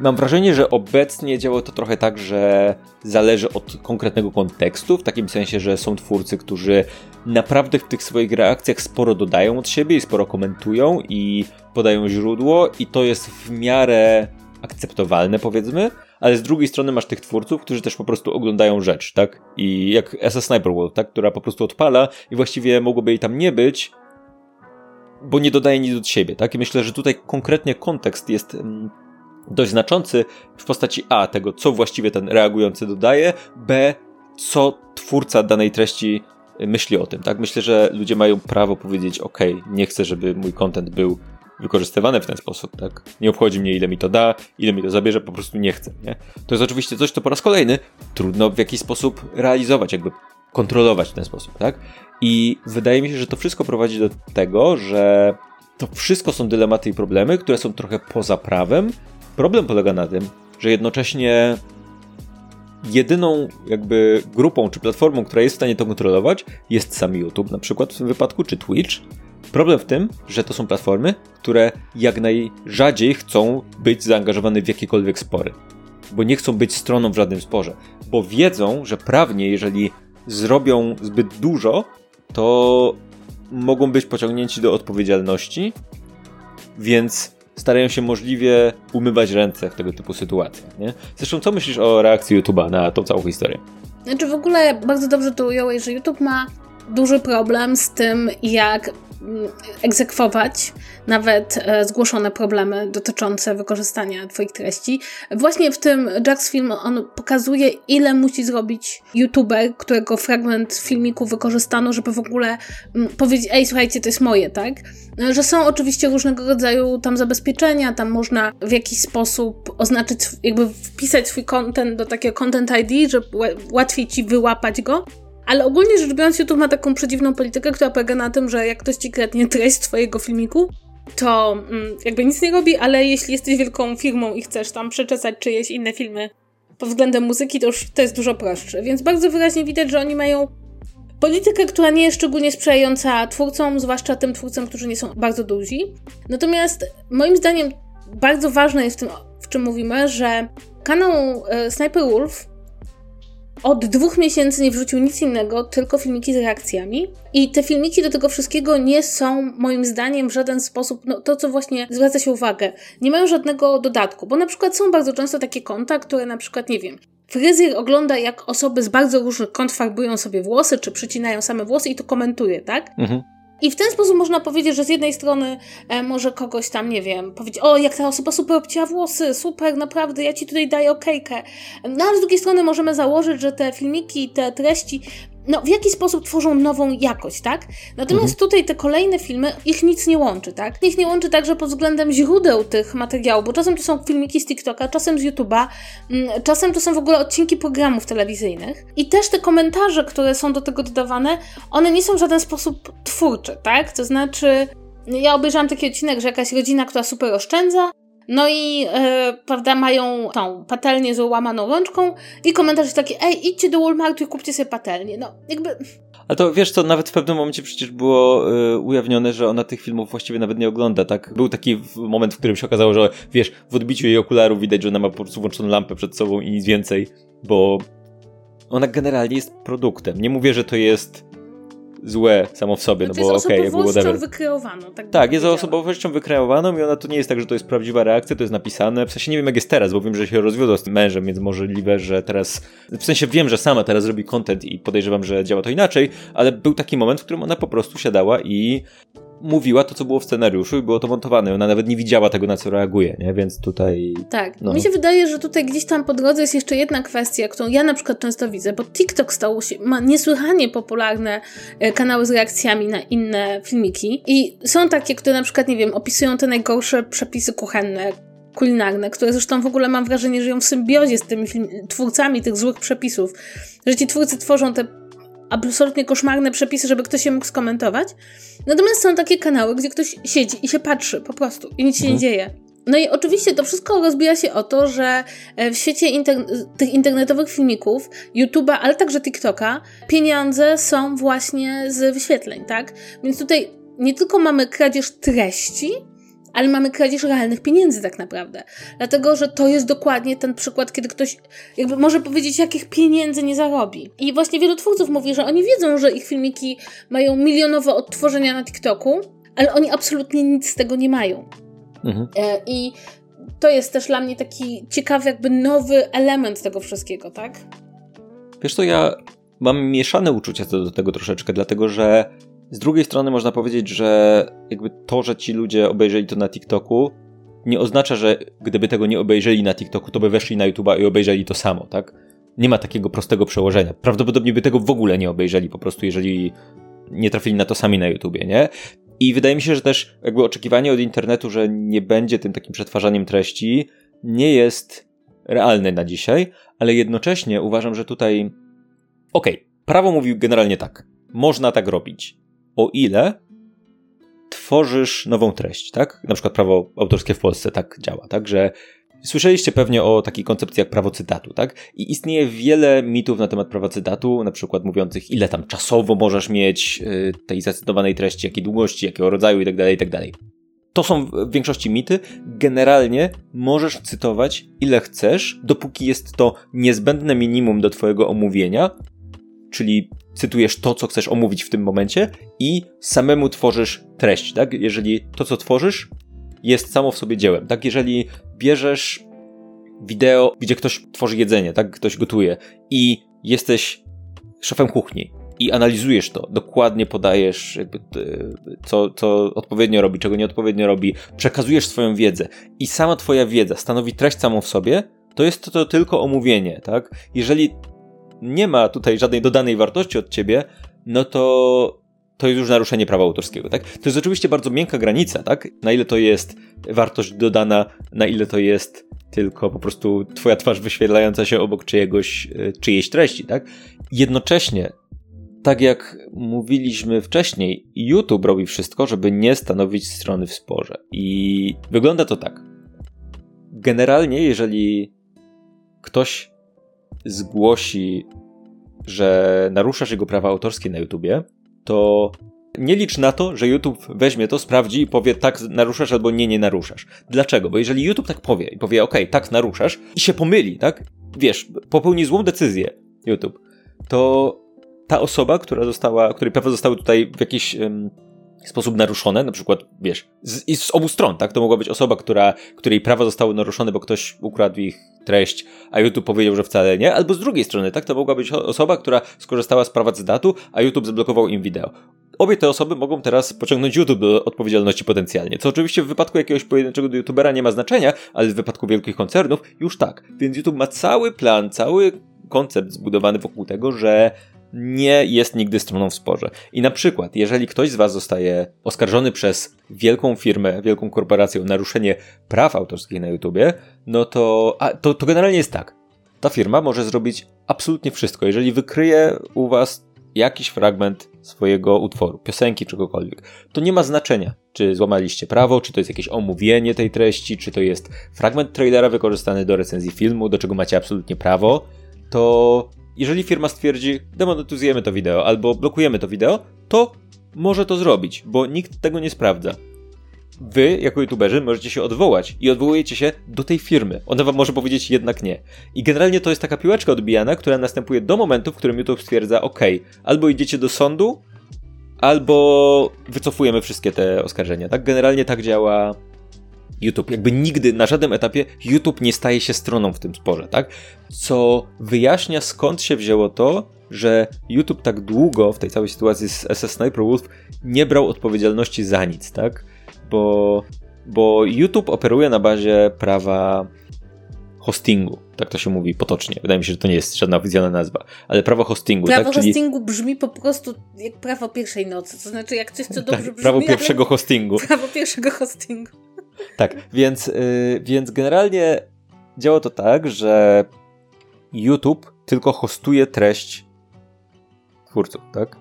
Mam wrażenie, że obecnie działa to trochę tak, że zależy od konkretnego kontekstu, w takim sensie, że są twórcy, którzy naprawdę w tych swoich reakcjach sporo dodają od siebie i sporo komentują i podają źródło, i to jest w miarę akceptowalne, powiedzmy, ale z drugiej strony masz tych twórców, którzy też po prostu oglądają rzecz, tak? I jak Esa Sniper tak? Która po prostu odpala i właściwie mogłoby jej tam nie być, bo nie dodaje nic od siebie, tak? I myślę, że tutaj konkretnie kontekst jest mm, dość znaczący w postaci A tego, co właściwie ten reagujący dodaje, B co twórca danej treści myśli o tym, tak? Myślę, że ludzie mają prawo powiedzieć, ok, nie chcę, żeby mój content był wykorzystywany w ten sposób, tak? Nie obchodzi mnie, ile mi to da, ile mi to zabierze, po prostu nie chcę, nie? To jest oczywiście coś, co po raz kolejny trudno w jakiś sposób realizować, jakby kontrolować w ten sposób, tak? I wydaje mi się, że to wszystko prowadzi do tego, że to wszystko są dylematy i problemy, które są trochę poza prawem, Problem polega na tym, że jednocześnie jedyną jakby grupą czy platformą, która jest w stanie to kontrolować, jest sam YouTube na przykład w tym wypadku, czy Twitch. Problem w tym, że to są platformy, które jak najrzadziej chcą być zaangażowane w jakiekolwiek spory, bo nie chcą być stroną w żadnym sporze, bo wiedzą, że prawnie, jeżeli zrobią zbyt dużo, to mogą być pociągnięci do odpowiedzialności, więc starają się możliwie umywać ręce w tego typu sytuacjach. Nie? Zresztą, co myślisz o reakcji YouTube'a na tą całą historię? Znaczy, w ogóle bardzo dobrze to ująłeś, że YouTube ma duży problem z tym, jak egzekwować nawet e, zgłoszone problemy dotyczące wykorzystania Twoich treści. Właśnie w tym Jack's Film on pokazuje, ile musi zrobić YouTuber, którego fragment filmiku wykorzystano, żeby w ogóle mm, powiedzieć, ej, słuchajcie, to jest moje, tak? E, że są oczywiście różnego rodzaju tam zabezpieczenia, tam można w jakiś sposób oznaczyć, jakby wpisać swój content do takiego content ID, żeby łatwiej ci wyłapać go. Ale ogólnie rzecz biorąc, YouTube ma taką przedziwną politykę, która polega na tym, że jak ktoś ci kradnie treść twojego filmiku, to mm, jakby nic nie robi, ale jeśli jesteś wielką firmą i chcesz tam przeczesać czyjeś inne filmy pod względem muzyki, to już to jest dużo prostsze. Więc bardzo wyraźnie widać, że oni mają politykę, która nie jest szczególnie sprzyjająca twórcom, zwłaszcza tym twórcom, którzy nie są bardzo duzi. Natomiast moim zdaniem bardzo ważne jest w tym, w czym mówimy, że kanał e, Sniper Wolf od dwóch miesięcy nie wrzucił nic innego, tylko filmiki z reakcjami. I te filmiki do tego wszystkiego nie są, moim zdaniem, w żaden sposób, no to co właśnie zwraca się uwagę, nie mają żadnego dodatku, bo na przykład są bardzo często takie konta, które na przykład, nie wiem, Fryzjer ogląda, jak osoby z bardzo różnych kąt farbują sobie włosy, czy przycinają same włosy i to komentuje, tak? Mhm. I w ten sposób można powiedzieć, że z jednej strony e, może kogoś tam, nie wiem, powiedzieć, o, jak ta osoba super obcięła włosy, super, naprawdę, ja ci tutaj daję okejkę. No ale z drugiej strony możemy założyć, że te filmiki, te treści no, w jaki sposób tworzą nową jakość, tak? Natomiast mhm. tutaj te kolejne filmy, ich nic nie łączy, tak? Ich nie łączy także pod względem źródeł tych materiałów, bo czasem to są filmiki z TikToka, czasem z YouTube'a, mm, czasem to są w ogóle odcinki programów telewizyjnych. I też te komentarze, które są do tego dodawane, one nie są w żaden sposób twórcze, tak? To znaczy, ja obejrzałam taki odcinek, że jakaś rodzina, która super oszczędza, no i, e, prawda, mają tą patelnię z łamaną rączką i komentarz jest taki, ej, idźcie do Walmartu i kupcie sobie patelnię. No, jakby... Ale to wiesz co, nawet w pewnym momencie przecież było y, ujawnione, że ona tych filmów właściwie nawet nie ogląda, tak? Był taki moment, w którym się okazało, że wiesz, w odbiciu jej okularów widać, że ona ma po prostu włączoną lampę przed sobą i nic więcej, bo ona generalnie jest produktem. Nie mówię, że to jest złe samo w sobie, no bo okej, okay, było whatever. wykreowaną. Tak, tak jest osobowością wykreowaną i ona to nie jest tak, że to jest prawdziwa reakcja, to jest napisane. W sensie nie wiem jak jest teraz, bo wiem, że się rozwiodła z tym mężem, więc możliwe, że teraz, w sensie wiem, że sama teraz robi content i podejrzewam, że działa to inaczej, ale był taki moment, w którym ona po prostu siadała i mówiła to, co było w scenariuszu i było to montowane. Ona nawet nie widziała tego, na co reaguje, nie? Więc tutaj... Tak. No. Mi się wydaje, że tutaj gdzieś tam po drodze jest jeszcze jedna kwestia, którą ja na przykład często widzę, bo TikTok stał się, ma niesłychanie popularne e, kanały z reakcjami na inne filmiki i są takie, które na przykład, nie wiem, opisują te najgorsze przepisy kuchenne, kulinarne, które zresztą w ogóle mam wrażenie, że żyją w symbiozie z tymi twórcami tych złych przepisów, że ci twórcy tworzą te absolutnie koszmarne przepisy, żeby ktoś je mógł skomentować. Natomiast są takie kanały, gdzie ktoś siedzi i się patrzy po prostu i nic się mhm. nie dzieje. No i oczywiście to wszystko rozbija się o to, że e, w świecie tych internetowych filmików, YouTube'a, ale także TikToka, pieniądze są właśnie z wyświetleń, tak? Więc tutaj nie tylko mamy kradzież treści, ale mamy kradzież realnych pieniędzy tak naprawdę. Dlatego, że to jest dokładnie ten przykład, kiedy ktoś jakby może powiedzieć, jakich pieniędzy nie zarobi. I właśnie wielu twórców mówi, że oni wiedzą, że ich filmiki mają milionowe odtworzenia na TikToku, ale oni absolutnie nic z tego nie mają. Mhm. E, I to jest też dla mnie taki ciekawy, jakby nowy element tego wszystkiego, tak? Wiesz co, ja mam mieszane uczucia co do tego troszeczkę, dlatego że z drugiej strony można powiedzieć, że jakby to, że ci ludzie obejrzeli to na TikToku, nie oznacza, że gdyby tego nie obejrzeli na TikToku, to by weszli na YouTube'a i obejrzeli to samo, tak? Nie ma takiego prostego przełożenia. Prawdopodobnie by tego w ogóle nie obejrzeli, po prostu jeżeli nie trafili na to sami na YouTubie, nie? I wydaje mi się, że też jakby oczekiwanie od internetu, że nie będzie tym takim przetwarzaniem treści, nie jest realne na dzisiaj, ale jednocześnie uważam, że tutaj okej, okay, prawo mówi generalnie tak. Można tak robić o ile tworzysz nową treść, tak? Na przykład prawo autorskie w Polsce tak działa, tak? Że Słyszeliście pewnie o takiej koncepcji jak prawo cytatu, tak? I istnieje wiele mitów na temat prawa cytatu, na przykład mówiących, ile tam czasowo możesz mieć yy, tej zacytowanej treści, jakiej długości, jakiego rodzaju itd., tak itd. Tak to są w większości mity. Generalnie możesz cytować ile chcesz, dopóki jest to niezbędne minimum do Twojego omówienia, czyli cytujesz to, co chcesz omówić w tym momencie i samemu tworzysz treść, tak? Jeżeli to, co tworzysz, jest samo w sobie dziełem, tak? Jeżeli bierzesz wideo, gdzie ktoś tworzy jedzenie, tak? Ktoś gotuje i jesteś szefem kuchni i analizujesz to, dokładnie podajesz, jakby, co, co odpowiednio robi, czego nieodpowiednio robi, przekazujesz swoją wiedzę i sama twoja wiedza stanowi treść samą w sobie, to jest to, to tylko omówienie, tak? Jeżeli nie ma tutaj żadnej dodanej wartości od ciebie, no to to jest już naruszenie prawa autorskiego, tak? To jest oczywiście bardzo miękka granica, tak? Na ile to jest wartość dodana, na ile to jest tylko po prostu twoja twarz wyświetlająca się obok czyjegoś, e, czyjejś treści, tak? Jednocześnie, tak jak mówiliśmy wcześniej, YouTube robi wszystko, żeby nie stanowić strony w sporze. I wygląda to tak. Generalnie, jeżeli ktoś zgłosi, że naruszasz jego prawa autorskie na YouTubie, to nie licz na to, że YouTube weźmie to, sprawdzi i powie tak naruszasz albo nie, nie naruszasz. Dlaczego? Bo jeżeli YouTube tak powie i powie ok, tak naruszasz i się pomyli, tak? Wiesz, popełni złą decyzję YouTube, to ta osoba, która została, której prawa zostały tutaj w jakiś sposób naruszone, na przykład, wiesz, z, z obu stron, tak? To mogła być osoba, która, której prawa zostały naruszone, bo ktoś ukradł ich treść, a YouTube powiedział, że wcale nie, albo z drugiej strony, tak? To mogła być osoba, która skorzystała z prawa cytatu, a YouTube zablokował im wideo. Obie te osoby mogą teraz pociągnąć YouTube do odpowiedzialności potencjalnie, co oczywiście w wypadku jakiegoś pojedynczego youtubera nie ma znaczenia, ale w wypadku wielkich koncernów już tak. Więc YouTube ma cały plan, cały koncept zbudowany wokół tego, że nie jest nigdy stroną w sporze. I na przykład, jeżeli ktoś z Was zostaje oskarżony przez wielką firmę, wielką korporację o naruszenie praw autorskich na YouTubie, no to, a, to, to generalnie jest tak. Ta firma może zrobić absolutnie wszystko. Jeżeli wykryje u Was jakiś fragment swojego utworu, piosenki, czegokolwiek, to nie ma znaczenia, czy złamaliście prawo, czy to jest jakieś omówienie tej treści, czy to jest fragment trailera wykorzystany do recenzji filmu, do czego macie absolutnie prawo, to jeżeli firma stwierdzi, demonetyzujemy to wideo albo blokujemy to wideo, to może to zrobić, bo nikt tego nie sprawdza. Wy, jako youtuberzy, możecie się odwołać i odwołujecie się do tej firmy. Ona wam może powiedzieć jednak nie. I generalnie to jest taka piłeczka odbijana, która następuje do momentu, w którym YouTube stwierdza, ok, albo idziecie do sądu, albo wycofujemy wszystkie te oskarżenia. Tak, generalnie tak działa YouTube. Jakby nigdy, na żadnym etapie YouTube nie staje się stroną w tym sporze, tak? Co wyjaśnia skąd się wzięło to, że YouTube tak długo w tej całej sytuacji z SS Sniper Wolf nie brał odpowiedzialności za nic, tak? Bo, bo YouTube operuje na bazie prawa hostingu, tak to się mówi potocznie. Wydaje mi się, że to nie jest żadna oficjalna nazwa, ale prawo hostingu. Prawo tak? hostingu brzmi po prostu jak prawo pierwszej nocy, to znaczy jak coś, co dobrze tak, brzmi. Prawo pierwszego hostingu. Prawo pierwszego hostingu. Tak, więc, yy, więc generalnie działa to tak, że YouTube tylko hostuje treść twórców, tak?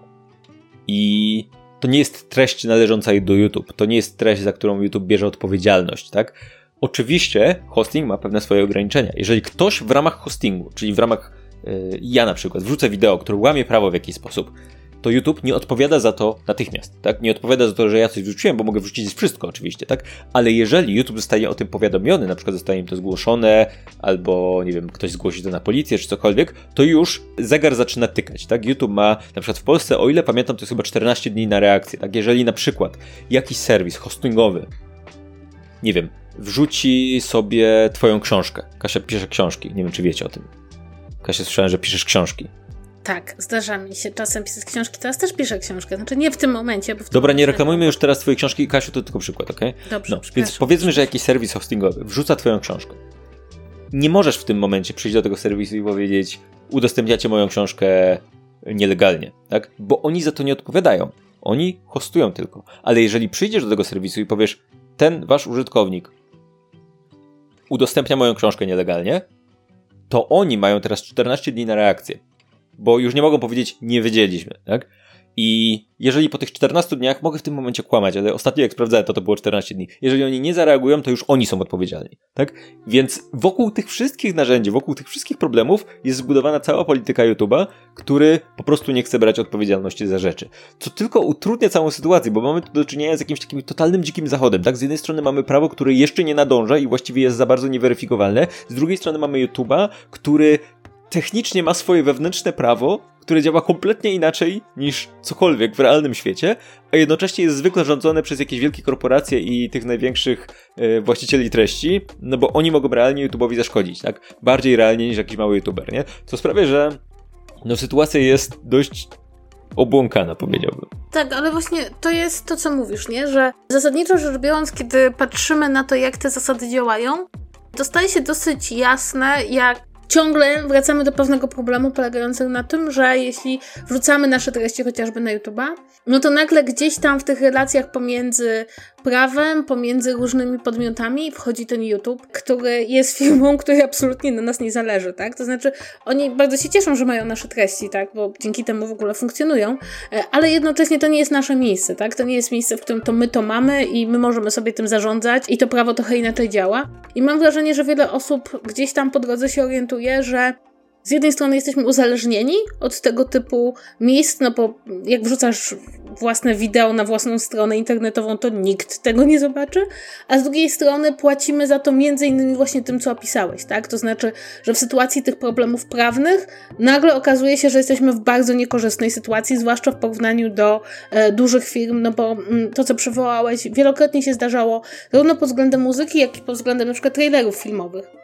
I to nie jest treść należąca do YouTube. To nie jest treść, za którą YouTube bierze odpowiedzialność, tak? Oczywiście hosting ma pewne swoje ograniczenia. Jeżeli ktoś w ramach hostingu, czyli w ramach yy, ja na przykład, wrzucę wideo, które łamie prawo w jakiś sposób, to YouTube nie odpowiada za to natychmiast, tak? Nie odpowiada za to, że ja coś wrzuciłem, bo mogę wrzucić wszystko oczywiście, tak? Ale jeżeli YouTube zostanie o tym powiadomiony, na przykład zostanie im to zgłoszone, albo nie wiem, ktoś zgłosi to na policję czy cokolwiek, to już zegar zaczyna tykać, tak? YouTube ma na przykład w Polsce, o ile pamiętam, to jest chyba 14 dni na reakcję, tak? Jeżeli na przykład jakiś serwis hostingowy, nie wiem, wrzuci sobie twoją książkę. Kasia pisze książki, nie wiem czy wiecie o tym. Kasia słyszałem, że piszesz książki. Tak, zdarza mi się czasem pisać książki. Teraz też piszę książkę. Znaczy nie w tym momencie, bo w Dobra, nie reklamujmy już teraz twojej książki. Kasiu, to tylko przykład, ok? Dobrze, no, Więc powiedzmy, że jakiś serwis hostingowy wrzuca twoją książkę. Nie możesz w tym momencie przyjść do tego serwisu i powiedzieć udostępniacie moją książkę nielegalnie, tak? Bo oni za to nie odpowiadają. Oni hostują tylko. Ale jeżeli przyjdziesz do tego serwisu i powiesz ten wasz użytkownik udostępnia moją książkę nielegalnie, to oni mają teraz 14 dni na reakcję bo już nie mogą powiedzieć, nie wiedzieliśmy, tak? I jeżeli po tych 14 dniach, mogę w tym momencie kłamać, ale ostatnio jak sprawdzałem, to to było 14 dni. Jeżeli oni nie zareagują, to już oni są odpowiedzialni, tak? Więc wokół tych wszystkich narzędzi, wokół tych wszystkich problemów jest zbudowana cała polityka YouTube'a, który po prostu nie chce brać odpowiedzialności za rzeczy. Co tylko utrudnia całą sytuację, bo mamy tu do czynienia z jakimś takim totalnym dzikim zachodem, tak? Z jednej strony mamy prawo, które jeszcze nie nadąża i właściwie jest za bardzo nieweryfikowalne, z drugiej strony mamy YouTube'a, który technicznie ma swoje wewnętrzne prawo, które działa kompletnie inaczej niż cokolwiek w realnym świecie, a jednocześnie jest zwykle rządzone przez jakieś wielkie korporacje i tych największych e, właścicieli treści, no bo oni mogą realnie YouTube'owi zaszkodzić, tak? Bardziej realnie niż jakiś mały YouTuber, nie? Co sprawia, że no sytuacja jest dość obłąkana, powiedziałbym. Tak, ale właśnie to jest to, co mówisz, nie? Że zasadniczo rzecz biorąc, kiedy patrzymy na to, jak te zasady działają, to staje się dosyć jasne, jak ciągle wracamy do pewnego problemu polegającego na tym, że jeśli wrzucamy nasze treści chociażby na YouTube'a, no to nagle gdzieś tam w tych relacjach pomiędzy prawem, pomiędzy różnymi podmiotami wchodzi ten YouTube, który jest firmą, której absolutnie na nas nie zależy, tak? To znaczy, oni bardzo się cieszą, że mają nasze treści, tak? Bo dzięki temu w ogóle funkcjonują, e, ale jednocześnie to nie jest nasze miejsce, tak? To nie jest miejsce, w którym to my to mamy i my możemy sobie tym zarządzać i to prawo trochę inaczej działa. I mam wrażenie, że wiele osób gdzieś tam po drodze się orientuje, że z jednej strony jesteśmy uzależnieni od tego typu miejsc, no bo jak wrzucasz własne wideo na własną stronę internetową, to nikt tego nie zobaczy, a z drugiej strony płacimy za to między innymi właśnie tym, co opisałeś, tak? To znaczy, że w sytuacji tych problemów prawnych nagle okazuje się, że jesteśmy w bardzo niekorzystnej sytuacji, zwłaszcza w porównaniu do e, dużych firm, no bo m, mm, to, co przywołałeś, wielokrotnie się zdarzało zarówno pod względem muzyki, jak i pod względem przykład trailerów filmowych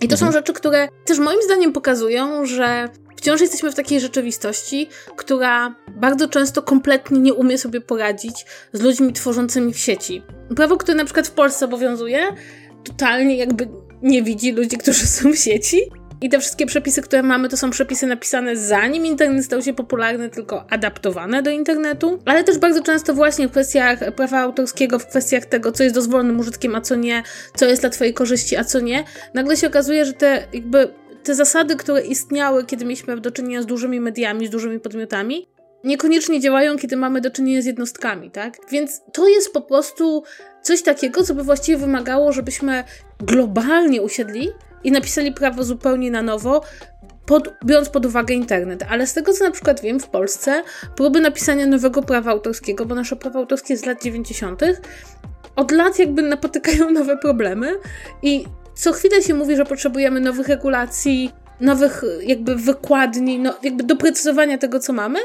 i to mhm. są rzeczy, które też moim zdaniem pokazują, że wciąż jesteśmy w takiej rzeczywistości, która bardzo często kompletnie nie umie sobie poradzić z ludźmi tworzącymi w sieci. Prawo, które na przykład w Polsce obowiązuje, totalnie jakby nie widzi ludzi, którzy są w sieci. I te wszystkie przepisy, które mamy, to są przepisy napisane zanim internet stał się popularny, tylko adaptowane do internetu. Ale też bardzo często właśnie w kwestiach prawa autorskiego, w kwestiach tego, co jest dozwolonym użytkiem, a co nie, co jest dla twojej korzyści, a co nie, nagle się okazuje, że te jakby te zasady, które istniały, kiedy mieliśmy do czynienia z dużymi mediami, z dużymi podmiotami, niekoniecznie działają, kiedy mamy do czynienia z jednostkami, tak? Więc to jest po prostu coś takiego, co by właściwie wymagało, żebyśmy globalnie usiedli i napisali prawo zupełnie na nowo, pod, biorąc pod uwagę internet. Ale z tego, co na przykład wiem, w Polsce próby napisania nowego prawa autorskiego, bo nasze prawo autorskie jest z lat 90., od lat jakby napotykają nowe problemy i co chwilę się mówi, że potrzebujemy nowych regulacji, nowych jakby wykładni, no, jakby doprecyzowania tego, co mamy,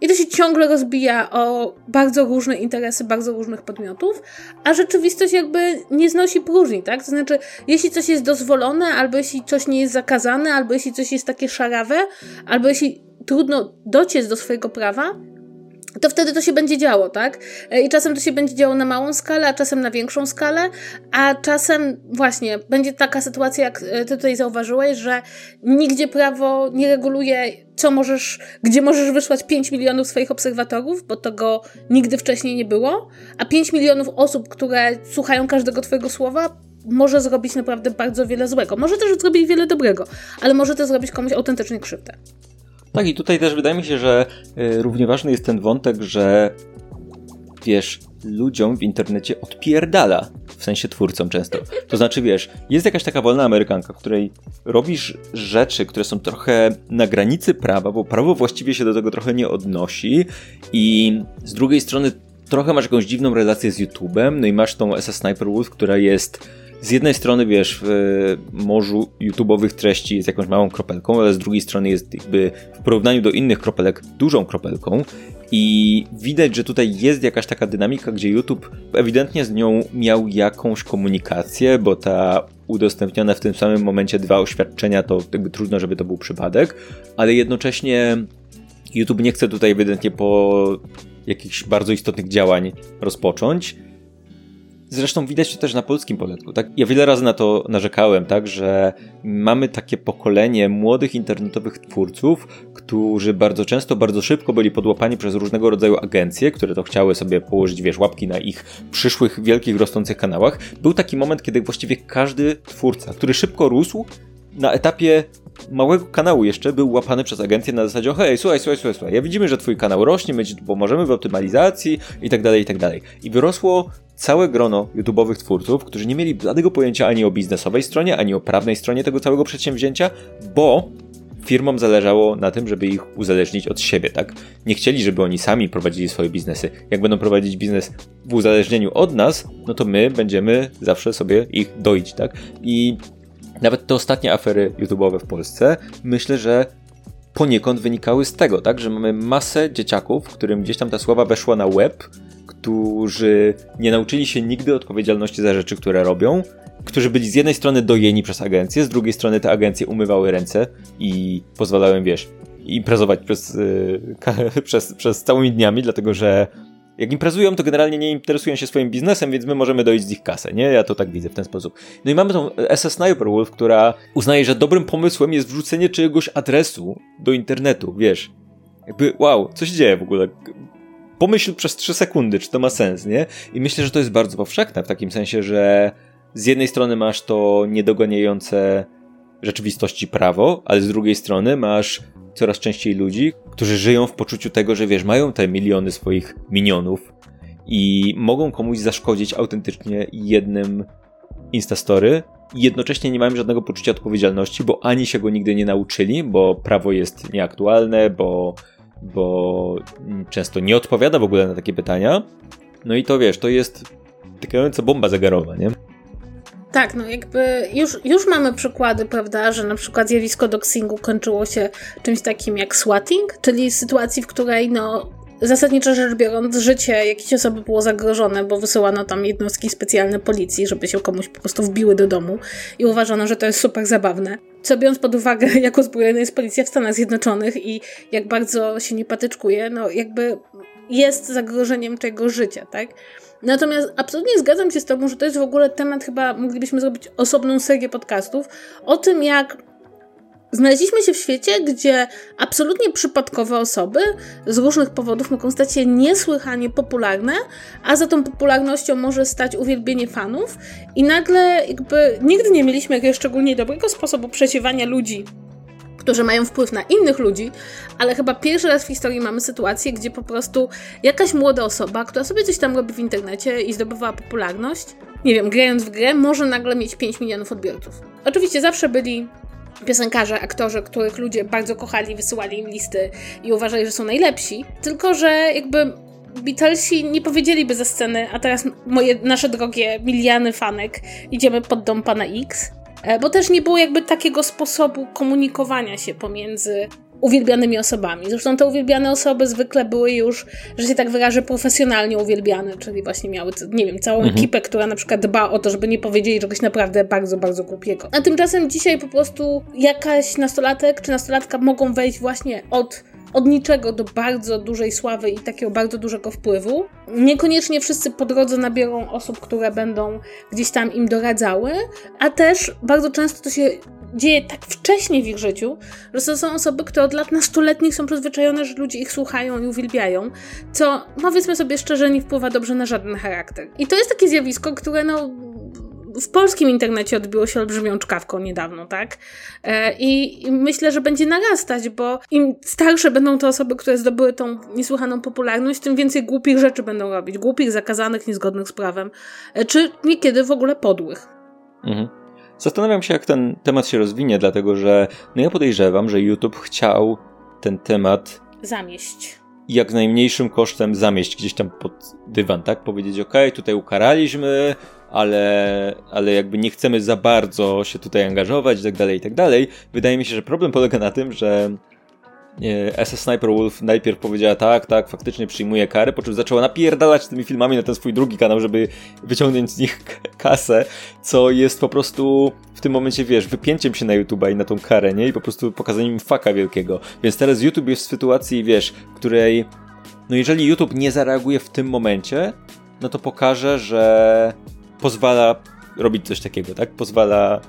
i to się ciągle rozbija o bardzo różne interesy bardzo różnych podmiotów, a rzeczywistość jakby nie znosi próżni, tak? To znaczy, jeśli coś jest dozwolone, albo jeśli coś nie jest zakazane, albo jeśli coś jest takie szarawe, albo jeśli trudno dociec do swojego prawa, to wtedy to się będzie działo, tak? E, I czasem to się będzie działo na małą skalę, a czasem na większą skalę, a czasem właśnie będzie taka sytuacja, jak e, ty tutaj zauważyłeś, że nigdzie prawo nie reguluje, co możesz, gdzie możesz wysłać 5 milionów swoich obserwatorów, bo tego nigdy wcześniej nie było, a 5 milionów osób, które słuchają każdego twojego słowa, może zrobić naprawdę bardzo wiele złego. Może też zrobić wiele dobrego, ale może też zrobić komuś autentycznie krzywdę. Tak, i tutaj też wydaje mi się, że y, równie ważny jest ten wątek, że wiesz, ludziom w internecie odpierdala, w sensie twórcom często. To znaczy, wiesz, jest jakaś taka wolna amerykanka, w której robisz rzeczy, które są trochę na granicy prawa, bo prawo właściwie się do tego trochę nie odnosi i z drugiej strony trochę masz jakąś dziwną relację z YouTube'em, no i masz tą SS Sniper Wolf, która jest z jednej strony, wiesz, w morzu YouTube'owych treści jest jakąś małą kropelką, ale z drugiej strony jest jakby w porównaniu do innych kropelek dużą kropelką i widać, że tutaj jest jakaś taka dynamika, gdzie YouTube ewidentnie z nią miał jakąś komunikację, bo ta udostępnione w tym samym momencie dwa oświadczenia, to jakby trudno, żeby to był przypadek, ale jednocześnie YouTube nie chce tutaj ewidentnie po jakichś bardzo istotnych działań rozpocząć. Zresztą widać to też na polskim poletku, tak? Ja wiele razy na to narzekałem, tak, że mamy takie pokolenie młodych internetowych twórców, którzy bardzo często, bardzo szybko byli podłapani przez różnego rodzaju agencje, które to chciały sobie położyć, wiesz, łapki na ich przyszłych, wielkich, rosnących kanałach. Był taki moment, kiedy właściwie każdy twórca, który szybko rósł, na etapie małego kanału jeszcze był łapany przez agencję na zasadzie, hej, słuchaj, słuchaj, słuchaj, słuchaj, ja widzimy, że twój kanał rośnie, my ci pomożemy w optymalizacji i tak dalej, i tak dalej. I wyrosło całe grono YouTube'owych twórców, którzy nie mieli żadnego pojęcia ani o biznesowej stronie, ani o prawnej stronie tego całego przedsięwzięcia, bo firmom zależało na tym, żeby ich uzależnić od siebie, tak? Nie chcieli, żeby oni sami prowadzili swoje biznesy. Jak będą prowadzić biznes w uzależnieniu od nas, no to my będziemy zawsze sobie ich doić, tak? I nawet te ostatnie afery YouTube'owe w Polsce, myślę, że poniekąd wynikały z tego, tak? Że mamy masę dzieciaków, którym gdzieś tam ta sława weszła na web, którzy nie nauczyli się nigdy odpowiedzialności za rzeczy, które robią, którzy byli z jednej strony dojeni przez agencję, z drugiej strony te agencje umywały ręce i pozwalały, wiesz, imprezować przez, yy, przez, przez całymi dniami, dlatego że jak imprezują, to generalnie nie interesują się swoim biznesem, więc my możemy dojść z ich kasę, nie? Ja to tak widzę w ten sposób. No i mamy tą SS Sniper Wolf, która uznaje, że dobrym pomysłem jest wrzucenie czyjegoś adresu do internetu, wiesz. Jakby, wow, co się dzieje w ogóle? Pomyśl przez 3 sekundy, czy to ma sens, nie? I myślę, że to jest bardzo powszechne w takim sensie, że z jednej strony masz to niedoganiające rzeczywistości prawo, ale z drugiej strony masz coraz częściej ludzi, którzy żyją w poczuciu tego, że wiesz, mają te miliony swoich minionów i mogą komuś zaszkodzić autentycznie jednym Instastory i jednocześnie nie mają żadnego poczucia odpowiedzialności, bo ani się go nigdy nie nauczyli, bo prawo jest nieaktualne, bo, bo często nie odpowiada w ogóle na takie pytania. No i to wiesz, to jest tykająca bomba zegarowa, nie? Tak, no jakby już, już mamy przykłady, prawda, że na przykład zjawisko doxingu kończyło się czymś takim jak swatting, czyli sytuacji, w której no zasadniczo rzecz biorąc, życie jakiejś osoby było zagrożone, bo wysyłano tam jednostki specjalne policji, żeby się komuś po prostu wbiły do domu i uważano, że to jest super zabawne. Co biorąc pod uwagę, jak uzbrojona jest policja w Stanach Zjednoczonych i jak bardzo się nie patyczkuje, no jakby jest zagrożeniem tego życia, tak? Natomiast absolutnie zgadzam się z Tobą, że to jest w ogóle temat, chyba moglibyśmy zrobić osobną serię podcastów o tym, jak Znaleźliśmy się w świecie, gdzie absolutnie przypadkowe osoby z różnych powodów mogą stać się niesłychanie popularne, a za tą popularnością może stać uwielbienie fanów, i nagle jakby nigdy nie mieliśmy jakiegoś szczególnie dobrego sposobu przesiewania ludzi którzy mają wpływ na innych ludzi, ale chyba pierwszy raz w historii mamy sytuację, gdzie po prostu jakaś młoda osoba, która sobie coś tam robi w internecie i zdobywała popularność, nie wiem, grając w grę, może nagle mieć 5 milionów odbiorców. Oczywiście zawsze byli piosenkarze, aktorzy, których ludzie bardzo kochali, wysyłali im listy i uważali, że są najlepsi, tylko że jakby Beatlesi nie powiedzieliby ze sceny, a teraz moje, nasze drogie miliany fanek, idziemy pod dom pana X, bo też nie było jakby takiego sposobu komunikowania się pomiędzy uwielbianymi osobami. Zresztą te uwielbiane osoby zwykle były już, że się tak wyrażę, profesjonalnie uwielbiane, czyli właśnie miały, nie wiem, całą mhm. ekipę, która na przykład dba o to, żeby nie powiedzieli czegoś naprawdę bardzo, bardzo głupiego. A tymczasem dzisiaj po prostu jakaś nastolatek czy nastolatka mogą wejść właśnie od od niczego do bardzo dużej sławy i takiego bardzo dużego wpływu. Niekoniecznie wszyscy po drodze nabiorą osób, które będą gdzieś tam im doradzały, a też bardzo często to się dzieje tak wcześnie w ich życiu, że to są osoby, które od lat nastoletnich są przyzwyczajone, że ludzie ich słuchają i uwielbiają, co powiedzmy sobie szczerze nie wpływa dobrze na żaden charakter. I to jest takie zjawisko, które no w polskim internecie odbiło się olbrzymią czkawką niedawno, tak? E, I myślę, że będzie narastać, bo im starsze będą te osoby, które zdobyły tą niesłychaną popularność, tym więcej głupich rzeczy będą robić. Głupich, zakazanych, niezgodnych z prawem, e, czy niekiedy w ogóle podłych. Mhm. Zastanawiam się, jak ten temat się rozwinie, dlatego że no ja podejrzewam, że YouTube chciał ten temat zamieść. Jak najmniejszym kosztem zamieść gdzieś tam pod dywan, tak? Powiedzieć, ok, tutaj ukaraliśmy, ale, ale jakby nie chcemy za bardzo się tutaj angażować i tak dalej, i tak dalej. Wydaje mi się, że problem polega na tym, że SS Sniper Wolf najpierw powiedziała tak, tak, faktycznie przyjmuje karę, po czym zaczęła napierdalać tymi filmami na ten swój drugi kanał, żeby wyciągnąć z nich kasę, co jest po prostu w tym momencie, wiesz, wypięciem się na YouTube'a i na tą karę, nie? I po prostu pokazaniem faka wielkiego. Więc teraz YouTube jest w sytuacji, wiesz, której no jeżeli YouTube nie zareaguje w tym momencie, no to pokaże, że pozwala robić coś takiego, tak? Pozwala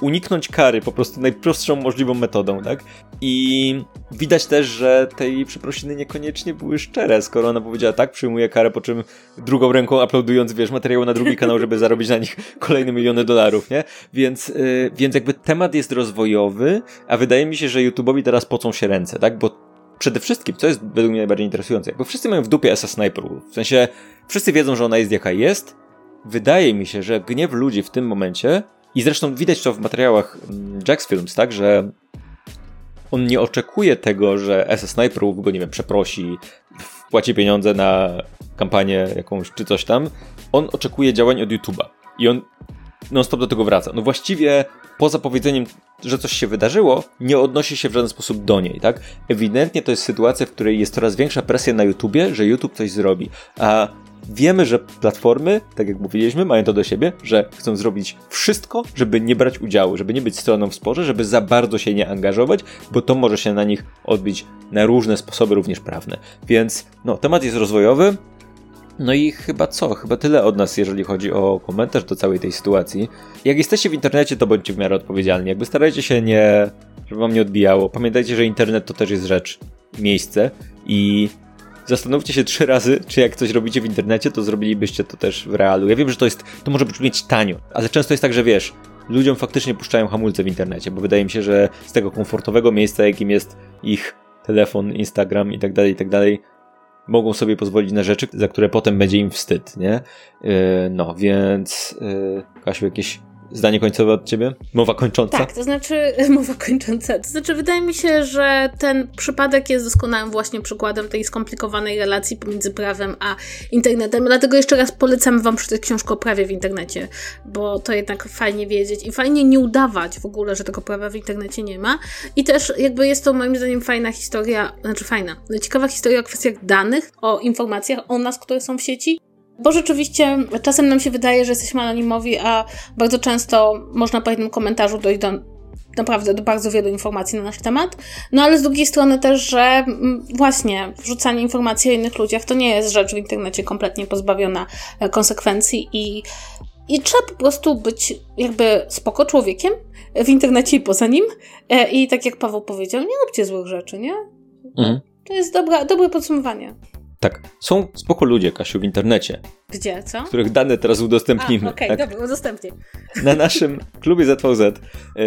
uniknąć kary po prostu najprostszą możliwą metodą, tak? I widać też, że tej przeprosiny niekoniecznie były szczere, skoro ona powiedziała tak, przyjmuje karę, po czym drugą ręką uploadując, wiesz, materiał na drugi kanał, żeby zarobić na nich kolejne miliony dolarów, nie? Więc, yy, więc jakby temat jest rozwojowy, a wydaje mi się, że YouTube'owi teraz pocą się ręce, tak? Bo przede wszystkim, co jest według mnie najbardziej interesujące, jakby wszyscy mają w dupie SS Sniper w sensie wszyscy wiedzą, że ona jest jaka jest, wydaje mi się, że gniew ludzi w tym momencie, i zresztą widać to w materiałach mm, Jack's Films, tak, że on nie oczekuje tego, że SS Sniper go, nie wiem, przeprosi, wpłaci pieniądze na kampanię jakąś czy coś tam. On oczekuje działań od YouTube'a. I on non-stop do tego wraca. No właściwie poza powiedzeniem, że coś się wydarzyło, nie odnosi się w żaden sposób do niej, tak? Ewidentnie to jest sytuacja, w której jest coraz większa presja na YouTubie, że YouTube coś zrobi. A Wiemy, że platformy, tak jak mówiliśmy, mają to do siebie, że chcą zrobić wszystko, żeby nie brać udziału, żeby nie być stroną w sporze, żeby za bardzo się nie angażować, bo to może się na nich odbić na różne sposoby, również prawne. Więc no, temat jest rozwojowy. No i chyba co? Chyba tyle od nas, jeżeli chodzi o komentarz do całej tej sytuacji. Jak jesteście w internecie, to bądźcie w miarę odpowiedzialni. Jakby starajcie się nie, żeby wam nie odbijało. Pamiętajcie, że internet to też jest rzecz, miejsce i zastanówcie się trzy razy, czy jak coś robicie w internecie, to zrobilibyście to też w realu. Ja wiem, że to jest, to może brzmieć tanio, ale często jest tak, że wiesz, ludziom faktycznie puszczają hamulce w internecie, bo wydaje mi się, że z tego komfortowego miejsca, jakim jest ich telefon, Instagram i tak dalej, i tak dalej, mogą sobie pozwolić na rzeczy, za które potem będzie im wstyd, nie? Yy, no, więc yy, Kasiu, jakieś Zdanie końcowe od ciebie? Mowa kończąca? Tak, to znaczy, mowa kończąca. To znaczy, wydaje mi się, że ten przypadek jest doskonałym właśnie przykładem tej skomplikowanej relacji pomiędzy prawem a internetem. Dlatego jeszcze raz polecam Wam przeczytać książkę o prawie w internecie, bo to jednak fajnie wiedzieć i fajnie nie udawać w ogóle, że tego prawa w internecie nie ma. I też jakby jest to moim zdaniem fajna historia, znaczy fajna, ciekawa historia o kwestiach danych, o informacjach o nas, które są w sieci bo rzeczywiście czasem nam się wydaje, że jesteśmy anonimowi, a bardzo często można po jednym komentarzu dojść do naprawdę do bardzo wielu informacji na nasz temat. No ale z drugiej strony też, że właśnie wrzucanie informacji o innych ludziach to nie jest rzecz w internecie kompletnie pozbawiona e, konsekwencji i I trzeba po prostu być jakby spoko człowiekiem w internecie i poza nim. E, I tak jak Paweł powiedział, nie róbcie złych rzeczy, nie? Mhm. To jest dobra, dobre podsumowanie. Tak, są spoko ludzie, Kasiu, w internecie. Gdzie, co? Których dane teraz udostępnimy. Okej, okay, tak? dobra, udostępnię. Na naszym klubie ZVZ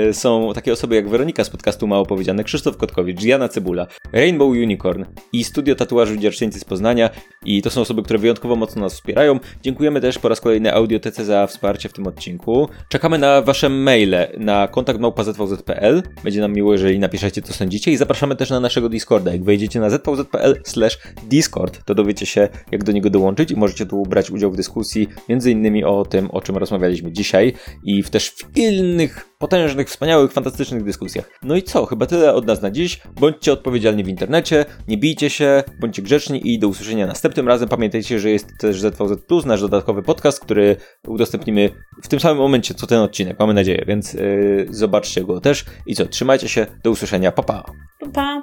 y, są takie osoby jak Weronika z podcastu Mało Powiedziane, Krzysztof Kotkowicz, Jana Cebula, Rainbow Unicorn i Studio Tatuażu Dzierżyńcy z Poznania i to są osoby, które wyjątkowo mocno nas wspierają. Dziękujemy też po raz kolejny Audiotece za wsparcie w tym odcinku. Czekamy na wasze maile na kontakt małpa.zwz.pl. Będzie nam miło, jeżeli napiszecie co sądzicie i zapraszamy też na naszego Discorda. Jak wejdziecie na zvz.pl discord, to dowiecie się jak do niego dołączyć i możecie tu brać udział w dyskusji, między innymi o tym, o czym rozmawialiśmy dzisiaj i w też w innych potężnych, wspaniałych, fantastycznych dyskusjach. No i co? Chyba tyle od nas na dziś. Bądźcie odpowiedzialni w internecie, nie bijcie się, bądźcie grzeczni i do usłyszenia następnym razem. Pamiętajcie, że jest też ZVZ Plus, nasz dodatkowy podcast, który udostępnimy w tym samym momencie co ten odcinek, mamy nadzieję, więc yy, zobaczcie go też. I co? Trzymajcie się, do usłyszenia, pa pa! Pa!